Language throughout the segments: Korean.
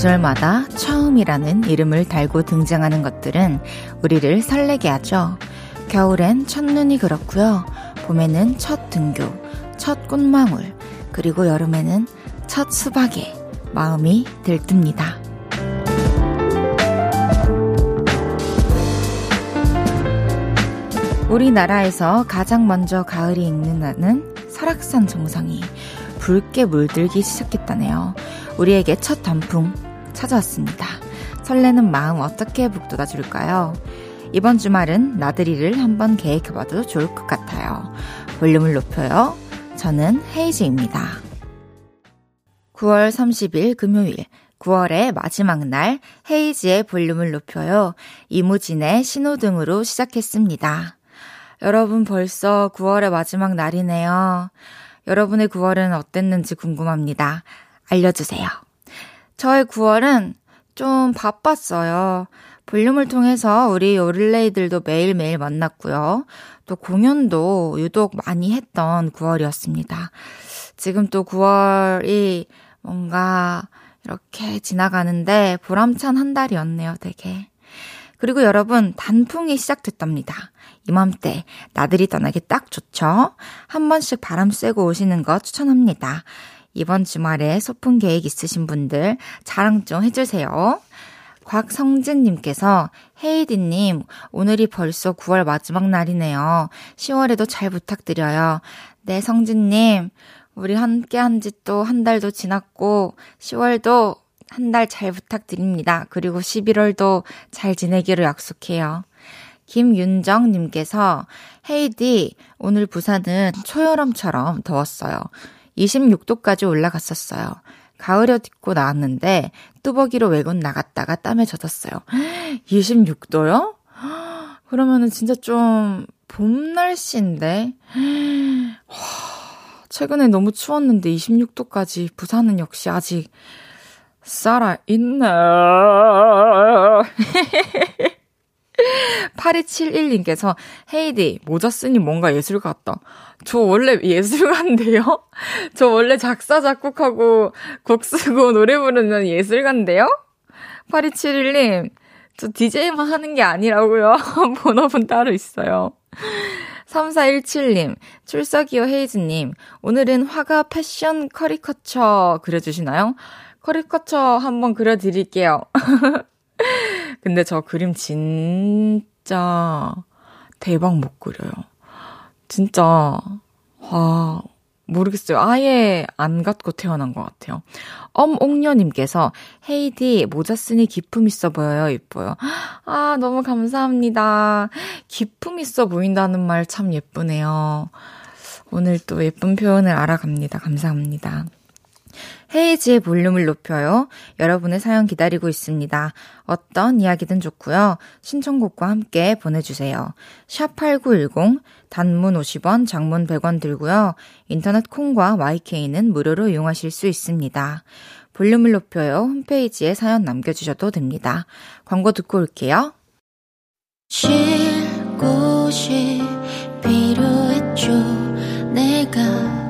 계절마다 처음이라는 이름을 달고 등장하는 것들은 우리를 설레게 하죠. 겨울엔 첫눈이 그렇고요. 봄에는 첫 등교, 첫 꽃망울, 그리고 여름에는 첫 수박에 마음이 들뜹니다. 우리나라에서 가장 먼저 가을이 날은 설악산 정상이 붉게 물들기 시작했다네요. 우리에게 첫 단풍 찾아왔습니다. 설레는 마음 어떻게 북돋아 줄까요? 이번 주말은 나들이를 한번 계획해봐도 좋을 것 같아요. 볼륨을 높여요. 저는 헤이즈입니다. 9월 30일 금요일 9월의 마지막 날 헤이즈의 볼륨을 높여요. 이무진의 신호등으로 시작했습니다. 여러분 벌써 9월의 마지막 날이네요. 여러분의 9월은 어땠는지 궁금합니다. 알려주세요. 저의 9월은 좀 바빴어요. 볼륨을 통해서 우리 오릴레이들도 매일매일 만났고요. 또 공연도 유독 많이 했던 9월이었습니다. 지금 또 9월이 뭔가 이렇게 지나가는데 보람찬 한 달이었네요, 되게. 그리고 여러분, 단풍이 시작됐답니다. 이맘때 나들이 떠나기 딱 좋죠? 한 번씩 바람 쐬고 오시는 거 추천합니다. 이번 주말에 소풍 계획 있으신 분들 자랑 좀 해주세요. 곽성진님께서 헤이디님, 오늘이 벌써 9월 마지막 날이네요. 10월에도 잘 부탁드려요. 네, 성진님, 우리 함께 한 지 또 한 달도 지났고, 10월도 한 달 잘 부탁드립니다. 그리고 11월도 잘 지내기로 약속해요. 김윤정님께서 헤이디, 오늘 부산은 초여름처럼 더웠어요. 26도까지 올라갔었어요. 가을옷 입고 나왔는데 뚜벅이로 외국 나갔다가 땀에 젖었어요. 26도요? 그러면은 진짜 좀 봄 날씨인데. 최근에 너무 추웠는데 26도까지 부산은 역시 아직 살아있네. 8271님께서 헤이디 모자 쓰니 뭔가 예술 같다. 저 원래 예술가인데요? 저 원래 작사 작곡하고 곡 쓰고 노래 부르는 예술가인데요? 8271님 저 DJ만 하는 게 아니라고요. 번호분 따로 있어요. 3417님, 출석이요 헤이즈님, 오늘은 화가 패션 커리커처 그려주시나요? 커리커처 한번 그려드릴게요. 근데 저 그림 진짜 대박 못 그려요. 진짜, 와, 모르겠어요. 아예 안 갖고 태어난 것 같아요. 엄옥녀님께서 헤이디 모자 쓰니 기품 있어 보여요. 예뻐요. 아 너무 감사합니다. 기품 있어 보인다는 말 참 예쁘네요. 오늘 또 예쁜 표현을 알아갑니다. 감사합니다. 헤이지의 볼륨을 높여요. 여러분의 사연 기다리고 있습니다. 어떤 이야기든 좋고요. 신청곡과 함께 보내주세요. 샵8910 단문 50원, 장문 100원 들고요. 인터넷 콩과 YK는 무료로 이용하실 수 있습니다. 볼륨을 높여요. 홈페이지에 사연 남겨주셔도 됩니다. 광고 듣고 올게요. 쉴 곳이 필요했죠. 내가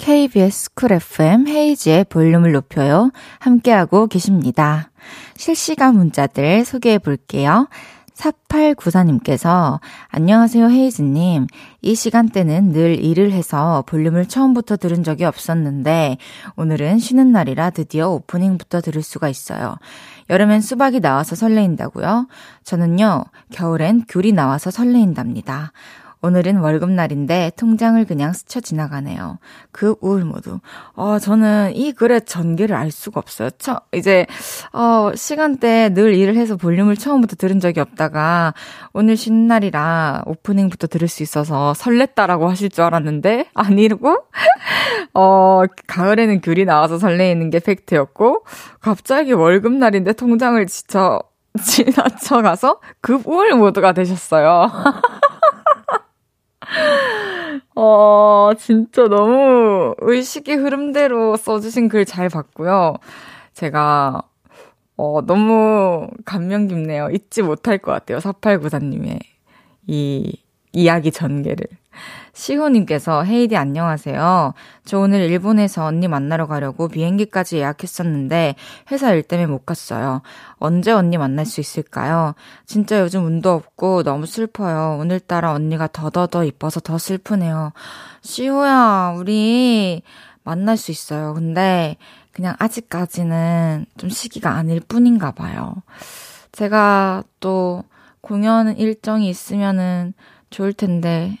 KBS 쿨 FM 헤이지의 볼륨을 높여요. 함께하고 계십니다. 실시간 문자들 소개해 볼게요. 4894님께서 안녕하세요 헤이즈님. 이 시간대는 늘 일을 해서 볼륨을 처음부터 들은 적이 없었는데 오늘은 쉬는 날이라 드디어 오프닝부터 들을 수가 있어요. 여름엔 수박이 나와서 설레인다고요? 저는요 겨울엔 귤이 나와서 설레인답니다. 오늘은 월급날인데 통장을 그냥 스쳐 지나가네요. 그 우울 모두. 어, 저는 이 글의 전개를 알 수가 없어요. 처, 이제, 어, 시간대 늘 일을 해서 볼륨을 처음부터 들은 적이 없다가 오늘 쉬는 날이라 오프닝부터 들을 수 있어서 설렜다라고 하실 줄 알았는데 아니고, 어, 가을에는 귤이 나와서 설레이는 게 팩트였고, 갑자기 월급날인데 통장을 지쳐 지나쳐가서 급 우울 모드가 되셨어요. 어, 진짜 너무 의식의 흐름대로 써주신 글 잘 봤고요. 제가, 어, 너무 감명 깊네요. 잊지 못할 것 같아요. 4894님의 이 이야기 전개를. 시호님께서 헤이디 안녕하세요. 저 오늘 일본에서 언니 만나러 가려고 비행기까지 예약했었는데 회사 일 때문에 못 갔어요. 언제 언니 만날 수 있을까요? 진짜 요즘 운도 없고 너무 슬퍼요. 오늘따라 언니가 더더더 이뻐서 더 슬프네요. 시호야, 우리 만날 수 있어요. 근데 그냥 아직까지는 좀 시기가 아닐 뿐인가 봐요. 제가 또 공연 일정이 있으면은 좋을 텐데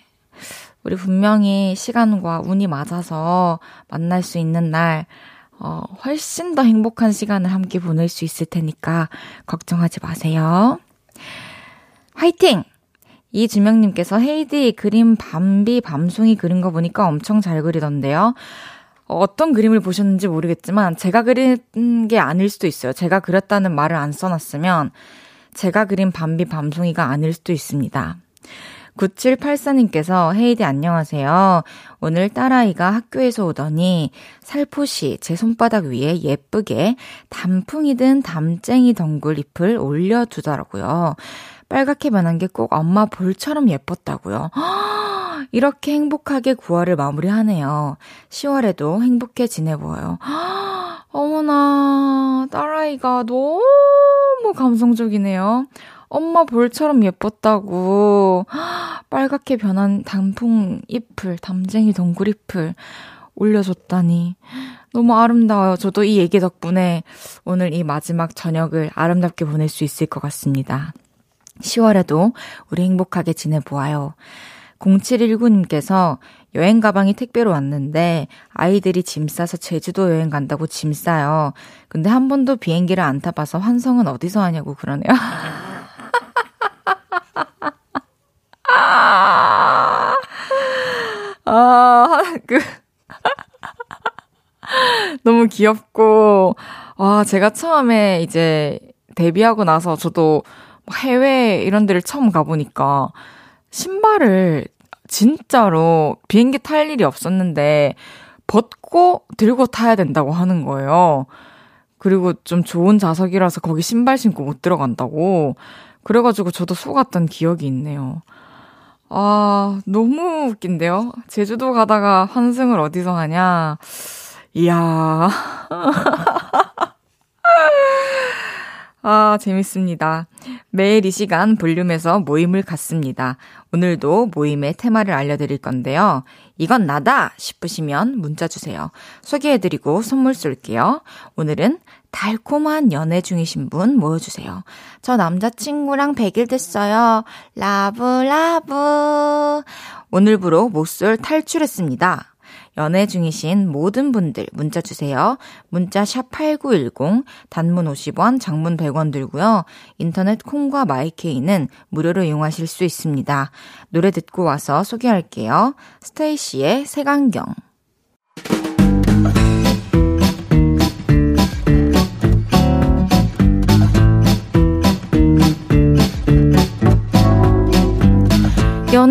우리 분명히 시간과 운이 맞아서 만날 수 있는 날, 어, 훨씬 더 행복한 시간을 함께 보낼 수 있을 테니까 걱정하지 마세요. 화이팅! 이주명님께서 헤이디 그림 밤비 밤송이 그린 거 보니까 엄청 잘 그리던데요. 어떤 그림을 보셨는지 모르겠지만 제가 그린 게 아닐 수도 있어요. 제가 그렸다는 말을 안 써놨으면 제가 그린 밤비 밤송이가 아닐 수도 있습니다. 9784님께서 헤이디 안녕하세요. 오늘 딸아이가 학교에서 오더니 살포시 제 손바닥 위에 예쁘게 단풍이든 담쟁이 덩굴 잎을 올려두더라고요. 빨갛게 변한 게 꼭 엄마 볼처럼 예뻤다고요. 이렇게 행복하게 9월을 마무리하네요. 10월에도 행복해 지내보아요. 어머나, 딸아이가 너무 감성적이네요. 엄마 볼처럼 예뻤다고 빨갛게 변한 단풍 잎을, 담쟁이 동굴 잎을 올려줬다니. 너무 아름다워요. 저도 이 얘기 덕분에 오늘 이 마지막 저녁을 아름답게 보낼 수 있을 것 같습니다. 10월에도 우리 행복하게 지내보아요. 0719님께서 여행 가방이 택배로 왔는데 아이들이 짐 싸서 제주도 여행 간다고 짐 싸요. 근데 한 번도 비행기를 안 타봐서 환성은 어디서 하냐고 그러네요. 아, 그, 너무 귀엽고, 와, 제가 처음에 이제 데뷔하고 나서 저도 해외 이런 데를 처음 가보니까 신발을 진짜로 비행기 탈 일이 없었는데 벗고 들고 타야 된다고 하는 거예요. 그리고 좀 좋은 좌석이라서 거기 신발 신고 못 들어간다고. 그래가지고 저도 속았던 기억이 있네요. 아, 너무 웃긴데요? 제주도 가다가 환승을 어디서 하냐? 이야. 아, 재밌습니다. 매일 이 시간 볼륨에서 모임을 갖습니다. 오늘도 모임의 테마를 알려드릴 건데요. 이건 나다 싶으시면 문자 주세요. 소개해드리고 선물 쏠게요. 오늘은 달콤한 연애 중이신 분 모여주세요. 저 남자친구랑 100일 됐어요. 라브 라브. 오늘부로 못쏠 탈출했습니다. 연애 중이신 모든 분들 문자 주세요. 문자 샵 8910 단문 50원, 장문 100원 들고요. 인터넷 콩과 마이케이는 무료로 이용하실 수 있습니다. 노래 듣고 와서 소개할게요. 스테이시의 색안경.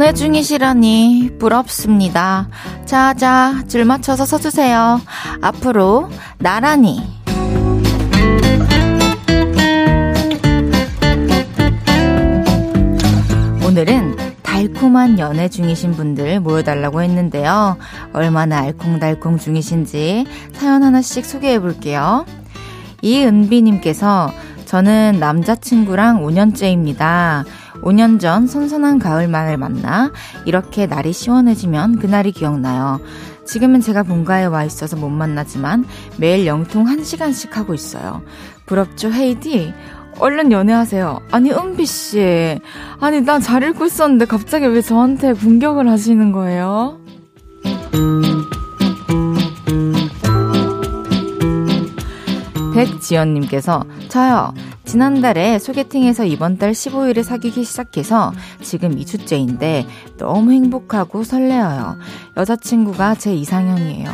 연애 중이시라니 부럽습니다. 자자, 줄 맞춰서 서주세요. 앞으로 나란히. 오늘은 달콤한 연애 중이신 분들 모여달라고 했는데요. 얼마나 알콩달콩 중이신지 사연 하나씩 소개해 볼게요. 이은비님께서 저는 남자친구랑 5년째입니다. 5년 전 선선한 가을만을 만나 이렇게 날이 시원해지면 그날이 기억나요. 지금은 제가 본가에 와 있어서 못 만나지만 매일 영통 1시간씩 하고 있어요. 부럽죠, 헤이디? 얼른 연애하세요. 아니, 은비씨. 아니, 난잘 읽고 있었는데 갑자기 왜 저한테 공격을 하시는 거예요? 백지연님께서 저요. 지난달에 소개팅에서 이번 달 15일에 사귀기 시작해서 지금 2주째인데 너무 행복하고 설레어요. 여자친구가 제 이상형이에요.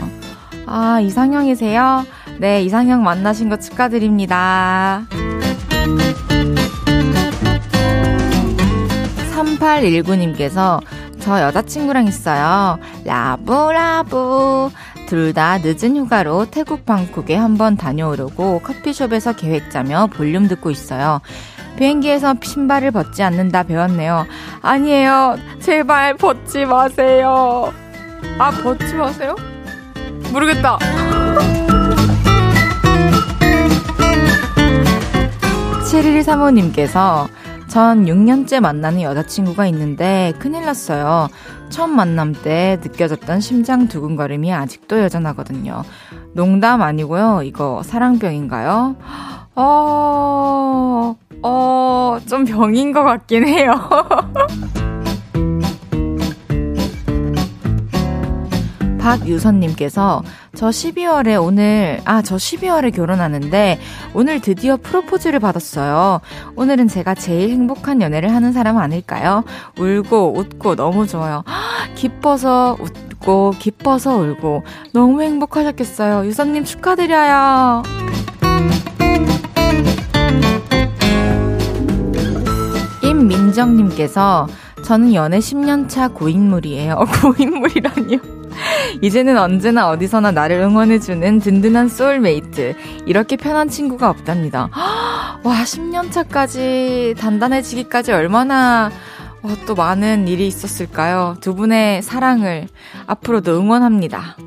아, 이상형이세요? 네, 이상형 만나신 거 축하드립니다. 3819님께서 저 여자친구랑 있어요. 라부라부. 둘 다 늦은 휴가로 태국 방콕에 한번 다녀오려고 커피숍에서 계획 짜며 볼륨 듣고 있어요. 비행기에서 신발을 벗지 않는다 배웠네요. 아니에요. 제발 벗지 마세요. 아, 벗지 마세요? 모르겠다. 7135님께서 전 6년째 만나는 여자친구가 있는데 큰일 났어요. 처음 만남 때 느껴졌던 심장 두근거림이 아직도 여전하거든요. 농담 아니고요. 이거 사랑병인가요? 어, 어, 좀 병인 것 같긴 해요. 박유선님께서 저 12월에 오늘, 아, 저 12월에 결혼하는데 오늘 드디어 프로포즈를 받았어요. 오늘은 제가 제일 행복한 연애를 하는 사람 아닐까요? 울고 웃고 너무 좋아요. 기뻐서 웃고 기뻐서 울고 너무 행복하셨겠어요. 유선님 축하드려요. 임민정님께서 저는 연애 10년차 고인물이에요. 고인물이라니요? 이제는 언제나 어디서나 나를 응원해주는 든든한 소울메이트. 이렇게 편한 친구가 없답니다. 와, 10년 차까지 단단해지기까지 얼마나 와, 어, 또 많은 일이 있었을까요? 두 분의 사랑을 앞으로도 응원합니다.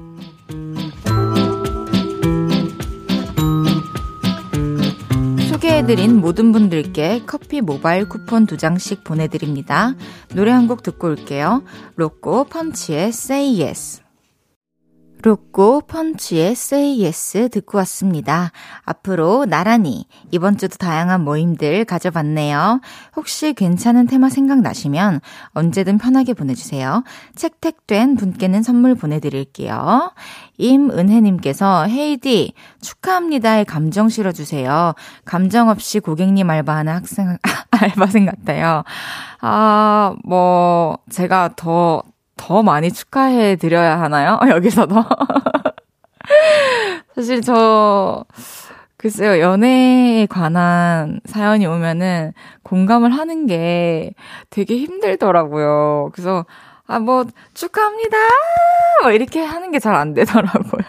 소개해드린 모든 분들께 커피 모바일 쿠폰 두 장씩 보내드립니다. 노래 한 곡 듣고 올게요. 로꼬 펀치의 Say Yes. 로꼬 펀치의 Say Yes 듣고 왔습니다. 앞으로 나란히 이번 주도 다양한 모임들 가져봤네요. 혹시 괜찮은 테마 생각나시면 언제든 편하게 보내주세요. 책택된 분께는 선물 보내드릴게요. 임은혜님께서 헤이디 축하합니다의 감정 실어주세요. 감정 없이 고객님 알바하는 학생 알바생 같아요. 아, 뭐 제가 더 더 많이 축하해 드려야 하나요? 여기서도. 사실 저, 글쎄요, 연애에 관한 사연이 오면은 공감을 하는 게 되게 힘들더라고요. 그래서, 아, 뭐, 축하합니다! 뭐 이렇게 하는 게 잘 안 되더라고요.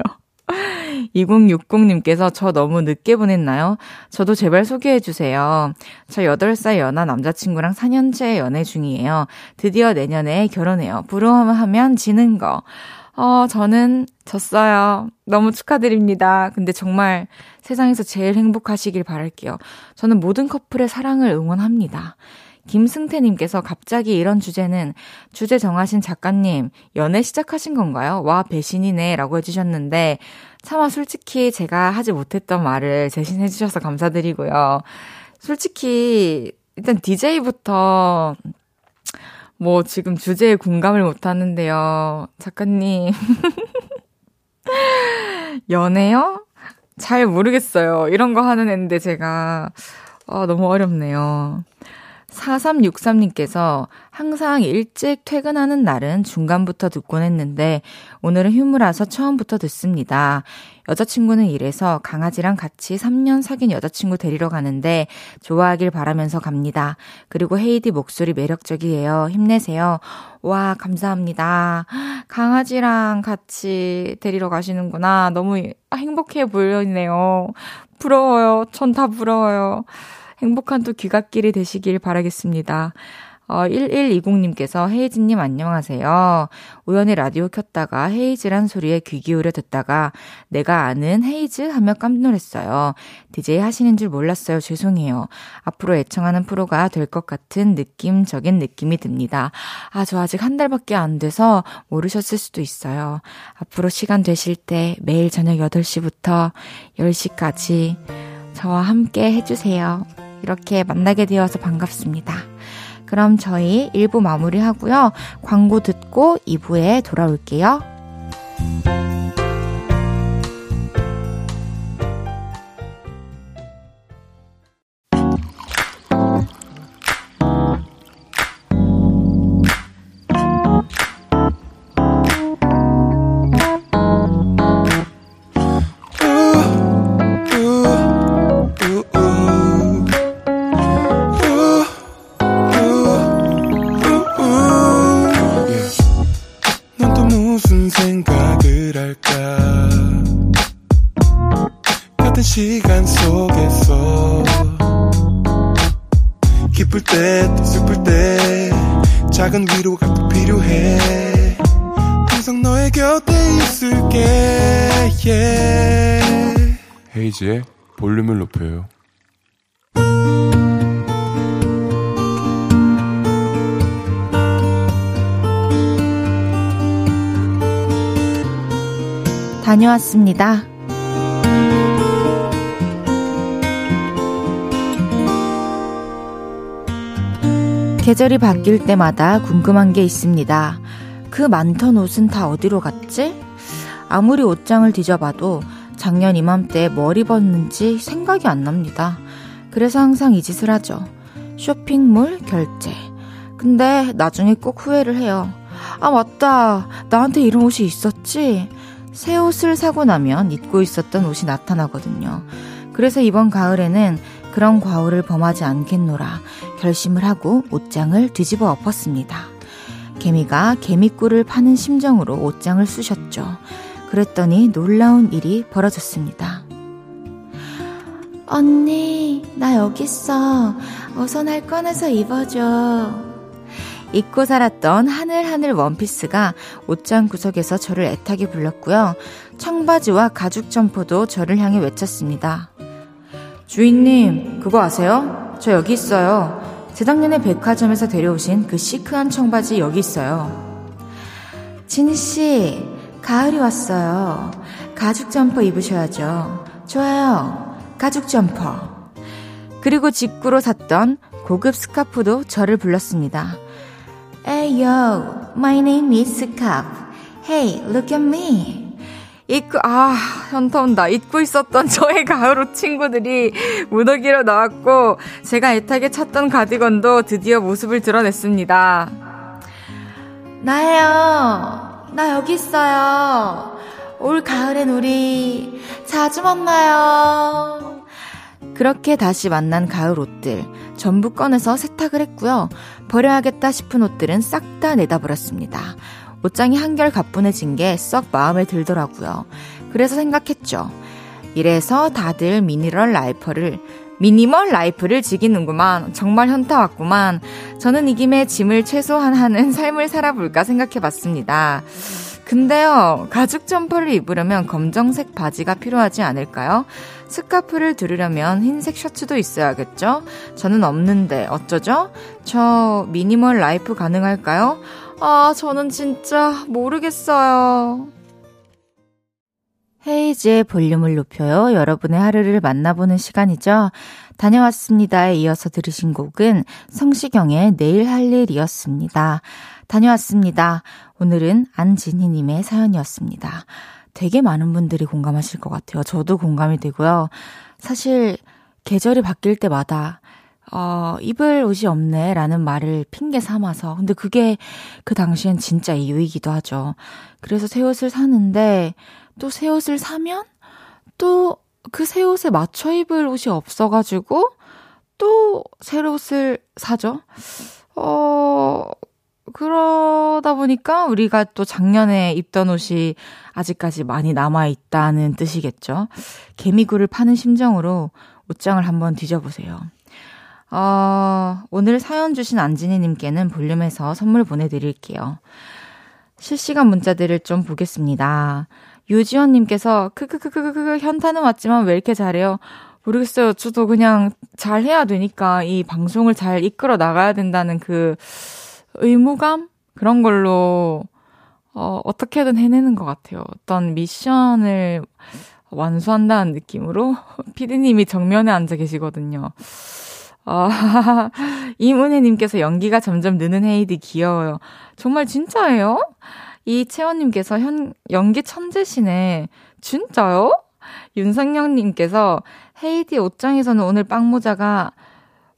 2060님께서 저 너무 늦게 보냈나요? 저도 제발 소개해주세요. 저 8살 연하 남자친구랑 4년째 연애 중이에요. 드디어 내년에 결혼해요. 부러워하면 지는 거. 어, 저는 졌어요. 너무 축하드립니다. 근데 정말 세상에서 제일 행복하시길 바랄게요. 저는 모든 커플의 사랑을 응원합니다. 김승태님께서 갑자기 이런 주제는 주제 정하신 작가님 연애 시작하신 건가요? 와 배신이네 라고 해주셨는데 차마 솔직히 제가 하지 못했던 말을 대신해 주셔서 감사드리고요. 솔직히 일단 DJ부터 뭐 지금 주제에 공감을 못 하는데요. 작가님. 연애요? 잘 모르겠어요. 이런 거 하는 애인데 제가 아, 너무 어렵네요. 4363님께서 항상 일찍 퇴근하는 날은 중간부터 듣곤 했는데 오늘은 휴무라서 처음부터 듣습니다. 여자친구는 이래서 강아지랑 같이 3년 사귄 여자친구 데리러 가는데 좋아하길 바라면서 갑니다. 그리고 헤이디 목소리 매력적이에요. 힘내세요. 와, 감사합니다. 강아지랑 같이 데리러 가시는구나. 너무 행복해 보이네요. 부러워요. 전 다 부러워요. 행복한 또 귀갓길이 되시길 바라겠습니다. 어, 1120님께서 헤이즈님 안녕하세요. 우연히 라디오 켰다가 헤이즈란 소리에 귀 기울여 듣다가 내가 아는 헤이즈 하며 깜짝 놀랐어요. DJ 하시는 줄 몰랐어요. 죄송해요. 앞으로 애청하는 프로가 될 것 같은 느낌적인 느낌이 듭니다. 아, 저 아직 한 달밖에 안 돼서 모르셨을 수도 있어요. 앞으로 시간 되실 때 매일 저녁 8시부터 10시까지 저와 함께 해주세요. 이렇게 만나게 되어서 반갑습니다. 그럼 저희 1부 마무리하고요. 광고 듣고 2부에 돌아올게요. 헤이지의 볼륨을 높여요 다녀왔습니다. 계절이 바뀔 때마다 궁금한 게 있습니다. 그 많던 옷은 다 어디로 갔지? 아무리 옷장을 뒤져봐도 작년 이맘때 뭘 입었는지 생각이 안 납니다. 그래서 항상 이 짓을 하죠. 쇼핑몰 결제. 근데 나중에 꼭 후회를 해요. 아, 맞다. 나한테 이런 옷이 있었지? 새 옷을 사고 나면 잊고 있었던 옷이 나타나거든요. 그래서 이번 가을에는 그런 과오를 범하지 않겠노라 결심을 하고 옷장을 뒤집어 엎었습니다. 개미가 개미꿀을 파는 심정으로 옷장을 쑤셨죠. 그랬더니 놀라운 일이 벌어졌습니다. 언니, 나 여기 있어. 어서 날 꺼내서 입어줘. 잊고 살았던 하늘하늘 원피스가 옷장 구석에서 저를 애타게 불렀고요. 청바지와 가죽 점퍼도 저를 향해 외쳤습니다. 주인님, 그거 아세요? 저 여기 있어요. 재작년에 백화점에서 데려오신 그 시크한 청바지 여기 있어요. 진희씨, 가을이 왔어요. 가죽 점퍼 입으셔야죠. 좋아요. 가죽 점퍼. 그리고 직구로 샀던 고급 스카프도 저를 불렀습니다. Hey yo, my name is Scarf. Hey, look at me. 잊고, 아, 현타 온다. 잊고 있었던 저의 가을옷 친구들이 무더기로 나왔고, 제가 애타게 찾던 가디건도 드디어 모습을 드러냈습니다. 나예요. 나 여기 있어요. 올 가을엔 우리 자주 만나요. 그렇게 다시 만난 가을 옷들 전부 꺼내서 세탁을 했고요. 버려야겠다 싶은 옷들은 싹 다 내다버렸습니다. 옷장이 한결 가뿐해진 게 썩 마음에 들더라고요. 그래서 생각했죠. 이래서 다들 미니럴 life를 minimal life를 즐기는구만. 정말 현타 왔구만. 저는 이 김에 짐을 최소화 하는 삶을 살아볼까 생각해 봤습니다. 근데요, 가죽 점퍼를 입으려면 검정색 바지가 필요하지 않을까요? 스카프를 두르려면 흰색 셔츠도 있어야겠죠? 저는 없는데 어쩌죠? 저 minimal life 가능할까요? 아, 저는 진짜 모르겠어요. 헤이즈의 볼륨을 높여요. 여러분의 하루를 만나보는 시간이죠. 다녀왔습니다에 이어서 들으신 곡은 성시경의 내일 할 일이었습니다. 다녀왔습니다. 오늘은 안진희님의 사연이었습니다. 되게 많은 분들이 공감하실 것 같아요. 저도 공감이 되고요. 사실 계절이 바뀔 때마다 어, 입을 옷이 없네 라는 말을 핑계 삼아서. 근데 그게 그 당시엔 진짜 이유이기도 하죠. 그래서 새 옷을 사는데 또 새 옷을 사면 또 그 새 옷에 맞춰 입을 옷이 없어가지고 또새 옷을 사죠. 어, 그러다 보니까 우리가 또 작년에 입던 옷이 아직까지 많이 남아있다는 뜻이겠죠. 개미굴을 파는 심정으로 옷장을 한번 뒤져보세요. 어, 오늘 사연 주신 안진희님께는 볼륨에서 선물 보내드릴게요. 실시간 문자들을 좀 보겠습니다. 유지원님께서 크크크크크크 현타는 왔지만 왜 이렇게 잘해요? 모르겠어요. 저도 그냥 잘 해야 되니까 이 방송을 잘 이끌어 나가야 된다는 그 의무감? 그런 걸로 어, 어떻게든 해내는 것 같아요. 어떤 미션을 완수한다는 느낌으로 피디님이 정면에 앉아 계시거든요. 아, 이문혜님께서 연기가 점점 느는 헤이디 귀여워요. 정말 진짜예요? 이채원님께서 현, 연기 천재시네. 진짜요? 윤상영님께서 헤이디 옷장에서는 오늘 빵모자가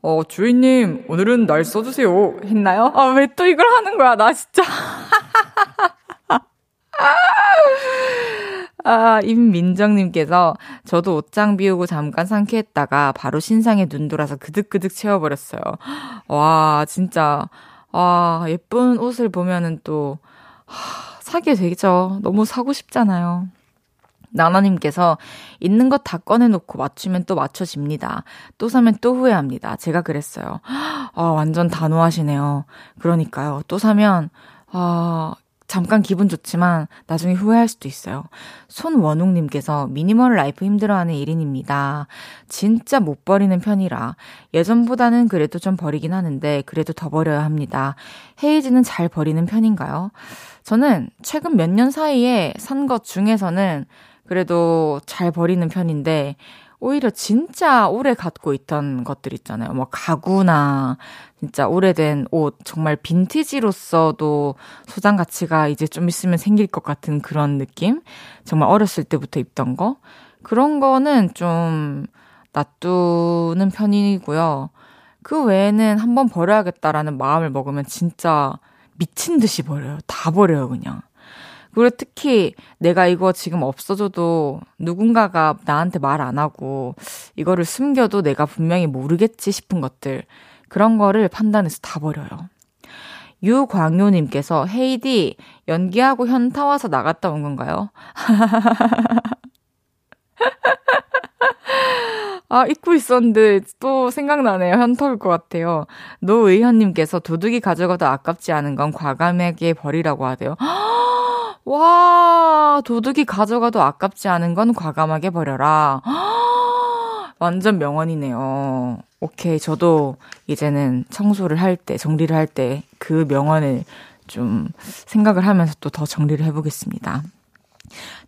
어, 주인님, 오늘은 날 써주세요. 했나요? 아, 왜 또 이걸 하는 거야, 나 진짜. 아, 임민정님께서 저도 옷장 비우고 잠깐 상쾌했다가 바로 신상에 눈 돌아서 그득그득 채워버렸어요. 와, 진짜. 와, 예쁜 옷을 보면은 또, 하, 사게 되죠. 너무 사고 싶잖아요. 나나님께서 있는 것 다 꺼내놓고 맞추면 또 맞춰집니다. 또 사면 또 후회합니다. 제가 그랬어요. 아, 완전 단호하시네요. 그러니까요. 또 사면, 아, 잠깐 기분 좋지만 나중에 후회할 수도 있어요. 손원웅님께서 minimal life 힘들어하는 1인입니다. 진짜 못 버리는 편이라 예전보다는 그래도 좀 버리긴 하는데 그래도 더 버려야 합니다. 헤이즈는 잘 버리는 편인가요? 저는 최근 몇 년 사이에 산 것 중에서는 그래도 잘 버리는 편인데 오히려 진짜 오래 갖고 있던 것들 있잖아요. 뭐 가구나 진짜 오래된 옷, 정말 빈티지로서도 소장 가치가 이제 좀 있으면 생길 것 같은 그런 느낌? 정말 어렸을 때부터 입던 거? 그런 거는 좀 놔두는 편이고요. 그 외에는 한번 버려야겠다라는 마음을 먹으면 진짜 미친 듯이 버려요. 다 버려요, 그냥. 그리고 특히 내가 이거 지금 없어져도 누군가가 나한테 말 안 하고 이거를 숨겨도 내가 분명히 모르겠지 싶은 것들 그런 거를 판단해서 다 버려요. 유광효님께서 헤이디 연기하고 현타 와서 나갔다 온 건가요? 아, 잊고 있었는데 또 생각나네요. 현타 올 것 같아요. 노의현님께서 도둑이 가져가도 아깝지 않은 건 과감하게 버리라고 하대요. 와, 도둑이 가져가도 아깝지 않은 건 과감하게 버려라. 완전 명언이네요. 오케이. 저도 이제는 청소를 할 때, 정리를 할 때 그 명언을 좀 생각을 하면서 또 더 정리를 해보겠습니다.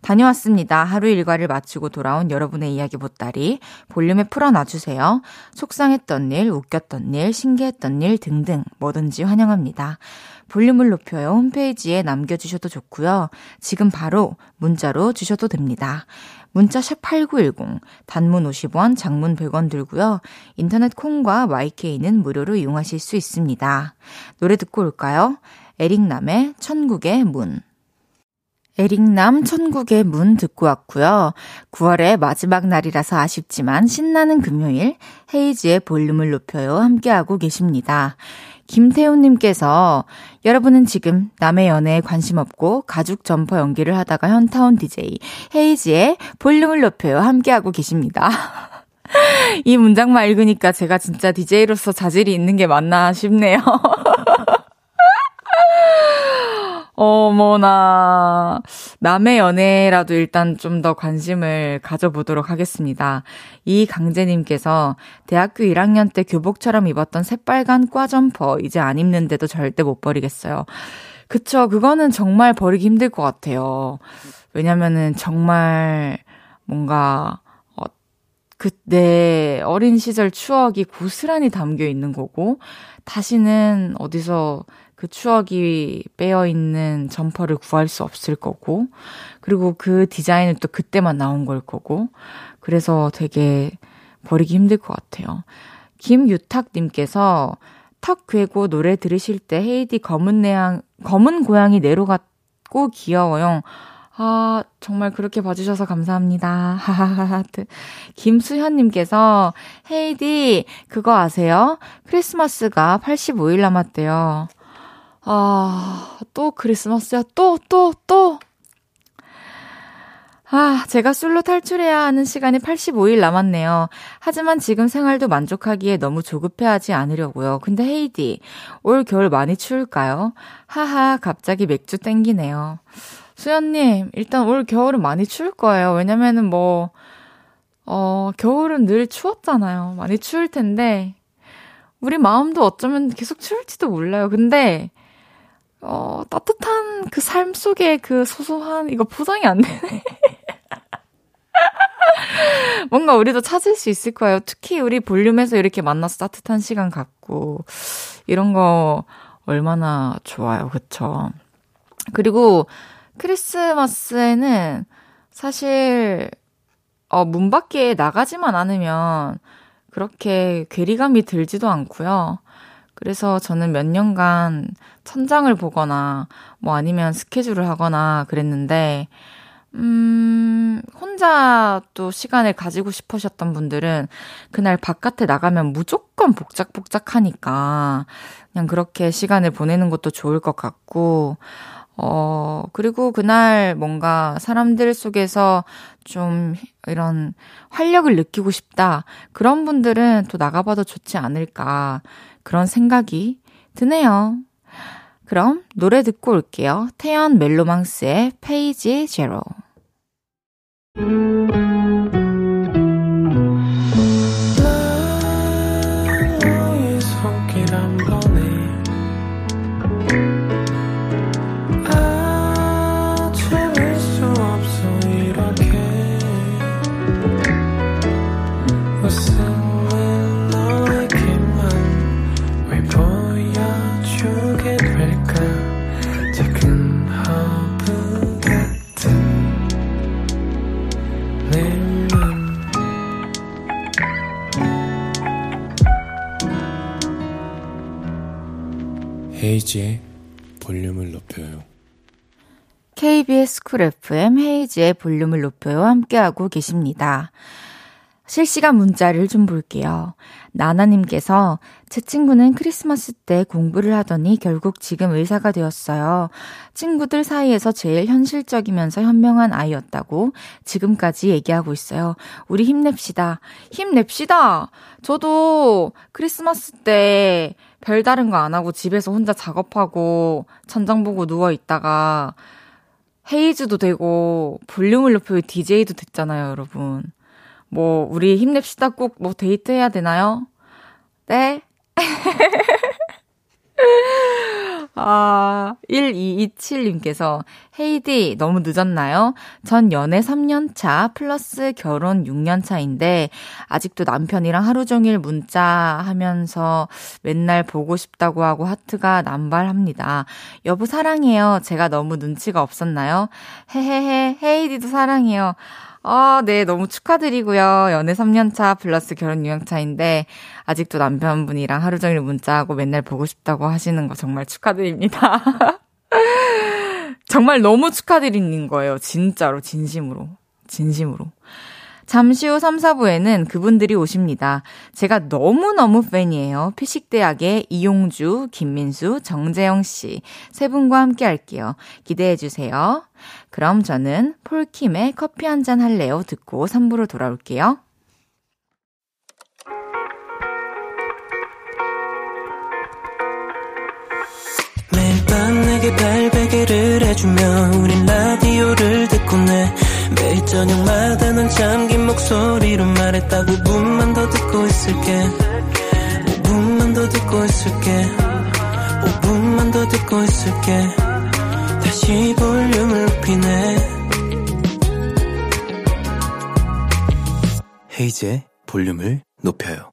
다녀왔습니다. 하루 일과를 마치고 돌아온 여러분의 이야기 보따리 볼륨에 풀어놔주세요. 속상했던 일, 웃겼던 일, 신기했던 일 등등 뭐든지 환영합니다. 볼륨을 높여요 홈페이지에 남겨주셔도 좋고요. 지금 바로 문자로 주셔도 됩니다. 문자 샵8910 단문 50원, 장문 100원 들고요. 인터넷 콩과 YK는 무료로 이용하실 수 있습니다. 노래 듣고 올까요? 에릭남의 천국의 문 에릭남 천국의 문 듣고 왔고요. 9월의 마지막 날이라서 아쉽지만 신나는 금요일 헤이지의 볼륨을 높여요 함께하고 계십니다. 김태훈님께서 여러분은 지금 남의 연애에 관심 없고 가죽 점퍼 연기를 하다가 현타온 DJ 헤이지의 볼륨을 높여요 함께하고 계십니다. 이 문장만 읽으니까 제가 진짜 DJ로서 자질이 있는 게 맞나 싶네요. 어머나. 남의 연애라도 일단 좀 더 관심을 가져보도록 하겠습니다. 이 강재님께서 대학교 1학년 때 교복처럼 입었던 새빨간 꽈점퍼 이제 안 입는데도 절대 못 버리겠어요. 그쵸. 그거는 정말 버리기 힘들 것 같아요. 왜냐면은 정말 뭔가 어, 그때 어린 시절 추억이 고스란히 담겨 있는 거고 다시는 어디서 그 추억이 배어 있는 점퍼를 구할 수 없을 거고, 그리고 그 디자인은 또 그때만 나온 걸 거고, 그래서 되게 버리기 힘들 것 같아요. 김유탁님께서 턱 괴고 노래 들으실 때 헤이디 검은 내양, 검은 고양이 내로갔고 귀여워요. 아, 정말 그렇게 봐주셔서 감사합니다. 하하하. 김수현님께서, 헤이디, 그거 아세요? 크리스마스가 85일 남았대요. 아, 또 크리스마스야. 또, 또, 또. 아, 제가 솔로 탈출해야 하는 시간이 85일 남았네요. 하지만 지금 생활도 만족하기에 너무 조급해하지 않으려고요. 근데 헤이디, 올 겨울 많이 추울까요? 하하, 갑자기 맥주 땡기네요. 수연님, 일단 올 겨울은 많이 추울 거예요. 왜냐면은 뭐, 어, 겨울은 늘 추웠잖아요. 많이 추울 텐데, 우리 마음도 어쩌면 계속 추울지도 몰라요. 근데, 어, 따뜻한 그 삶 속에 그 소소한, 이거 포장이 안 되네. 뭔가 우리도 찾을 수 있을 거예요. 특히 우리 볼륨에서 이렇게 만나서 따뜻한 시간 갖고, 이런 거 얼마나 좋아요. 그쵸? 그리고 크리스마스에는 사실, 어, 문 밖에 나가지만 않으면 그렇게 괴리감이 들지도 않고요. 그래서 저는 몇 년간 천장을 보거나 뭐 아니면 스케줄을 하거나 그랬는데, 음, 혼자 또 시간을 가지고 싶으셨던 분들은 그날 바깥에 나가면 무조건 복작복작하니까 그냥 그렇게 시간을 보내는 것도 좋을 것 같고, 어, 그리고 그날 뭔가 사람들 속에서 좀 이런 활력을 느끼고 싶다. 그런 분들은 또 나가봐도 좋지 않을까. 그런 생각이 드네요. 그럼 노래 듣고 올게요. 태연 멜로망스의 페이지 제로. 헤이지의 볼륨을 높여요. KBS 쿨 FM 헤이지의 볼륨을 높여요. 함께하고 계십니다. 실시간 문자를 좀 볼게요. 나나님께서 제 친구는 크리스마스 때 공부를 하더니 결국 지금 의사가 되었어요. 친구들 사이에서 제일 현실적이면서 현명한 아이였다고 지금까지 얘기하고 있어요. 우리 힘냅시다. 힘냅시다! 저도 크리스마스 때 별다른 거 안 하고 집에서 혼자 작업하고 천장 보고 누워 있다가 헤이즈도 되고 볼륨을 높여 DJ도 됐잖아요, 여러분. 뭐, 우리 힘냅시다 꼭 뭐 데이트 해야 되나요? 네? 아, 1227님께서, 헤이디, 너무 늦었나요? 전 연애 3년 차, 플러스 결혼 6년 차인데, 아직도 남편이랑 하루 종일 문자 하면서 맨날 보고 싶다고 하고 하트가 남발합니다. 여보, 사랑해요. 제가 너무 눈치가 없었나요? 헤헤헤, 헤이디도 사랑해요. 아, 네, 너무 축하드리고요. 연애 3년차 플러스 결혼 6년차인데, 아직도 남편분이랑 하루 종일 문자하고 맨날 보고 싶다고 하시는 거 정말 축하드립니다. 정말 너무 축하드리는 거예요. 진짜로, 진심으로. 진심으로. 잠시 후 3, 4부에는 그분들이 오십니다. 제가 너무너무 팬이에요. 피식대학의 이용주, 김민수, 정재영 씨. 세 분과 함께 할게요. 기대해 주세요. 그럼 저는 폴킴의 커피 한 잔 할래요 듣고 3부로 돌아올게요. 매일 밤 내게 발베개를 해주며 우린 라디오를 듣고 내 매일 저녁마다 넌 잠긴 목소리로 말했다 5분만 더 듣고 있을게. 5분만 더 듣고 있을게. 5분만 더 듣고 있을게 다시 볼륨을 높이네 헤이즈의 볼륨을 높여요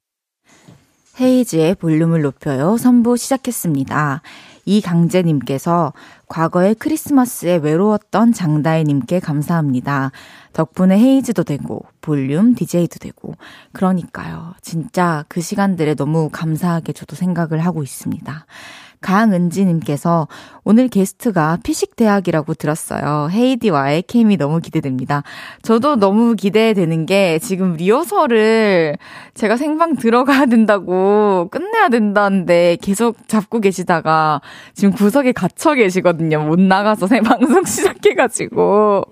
헤이즈의 볼륨을 높여요 3부 시작했습니다 이강재님께서 과거의 크리스마스에 외로웠던 장다혜님께 감사합니다. 덕분에 헤이즈도 되고, 볼륨 DJ도 되고, 그러니까요. 진짜 그 시간들에 너무 감사하게 저도 생각을 하고 있습니다. 강은지님께서 오늘 게스트가 피식대학이라고 들었어요. 헤이디와의 케미 너무 기대됩니다. 저도 너무 기대되는 게 지금 리허설을 제가 생방 들어가야 된다고 끝내야 된다는데 계속 잡고 계시다가 지금 구석에 갇혀 계시거든요. 못 나가서 새 방송 시작해가지고.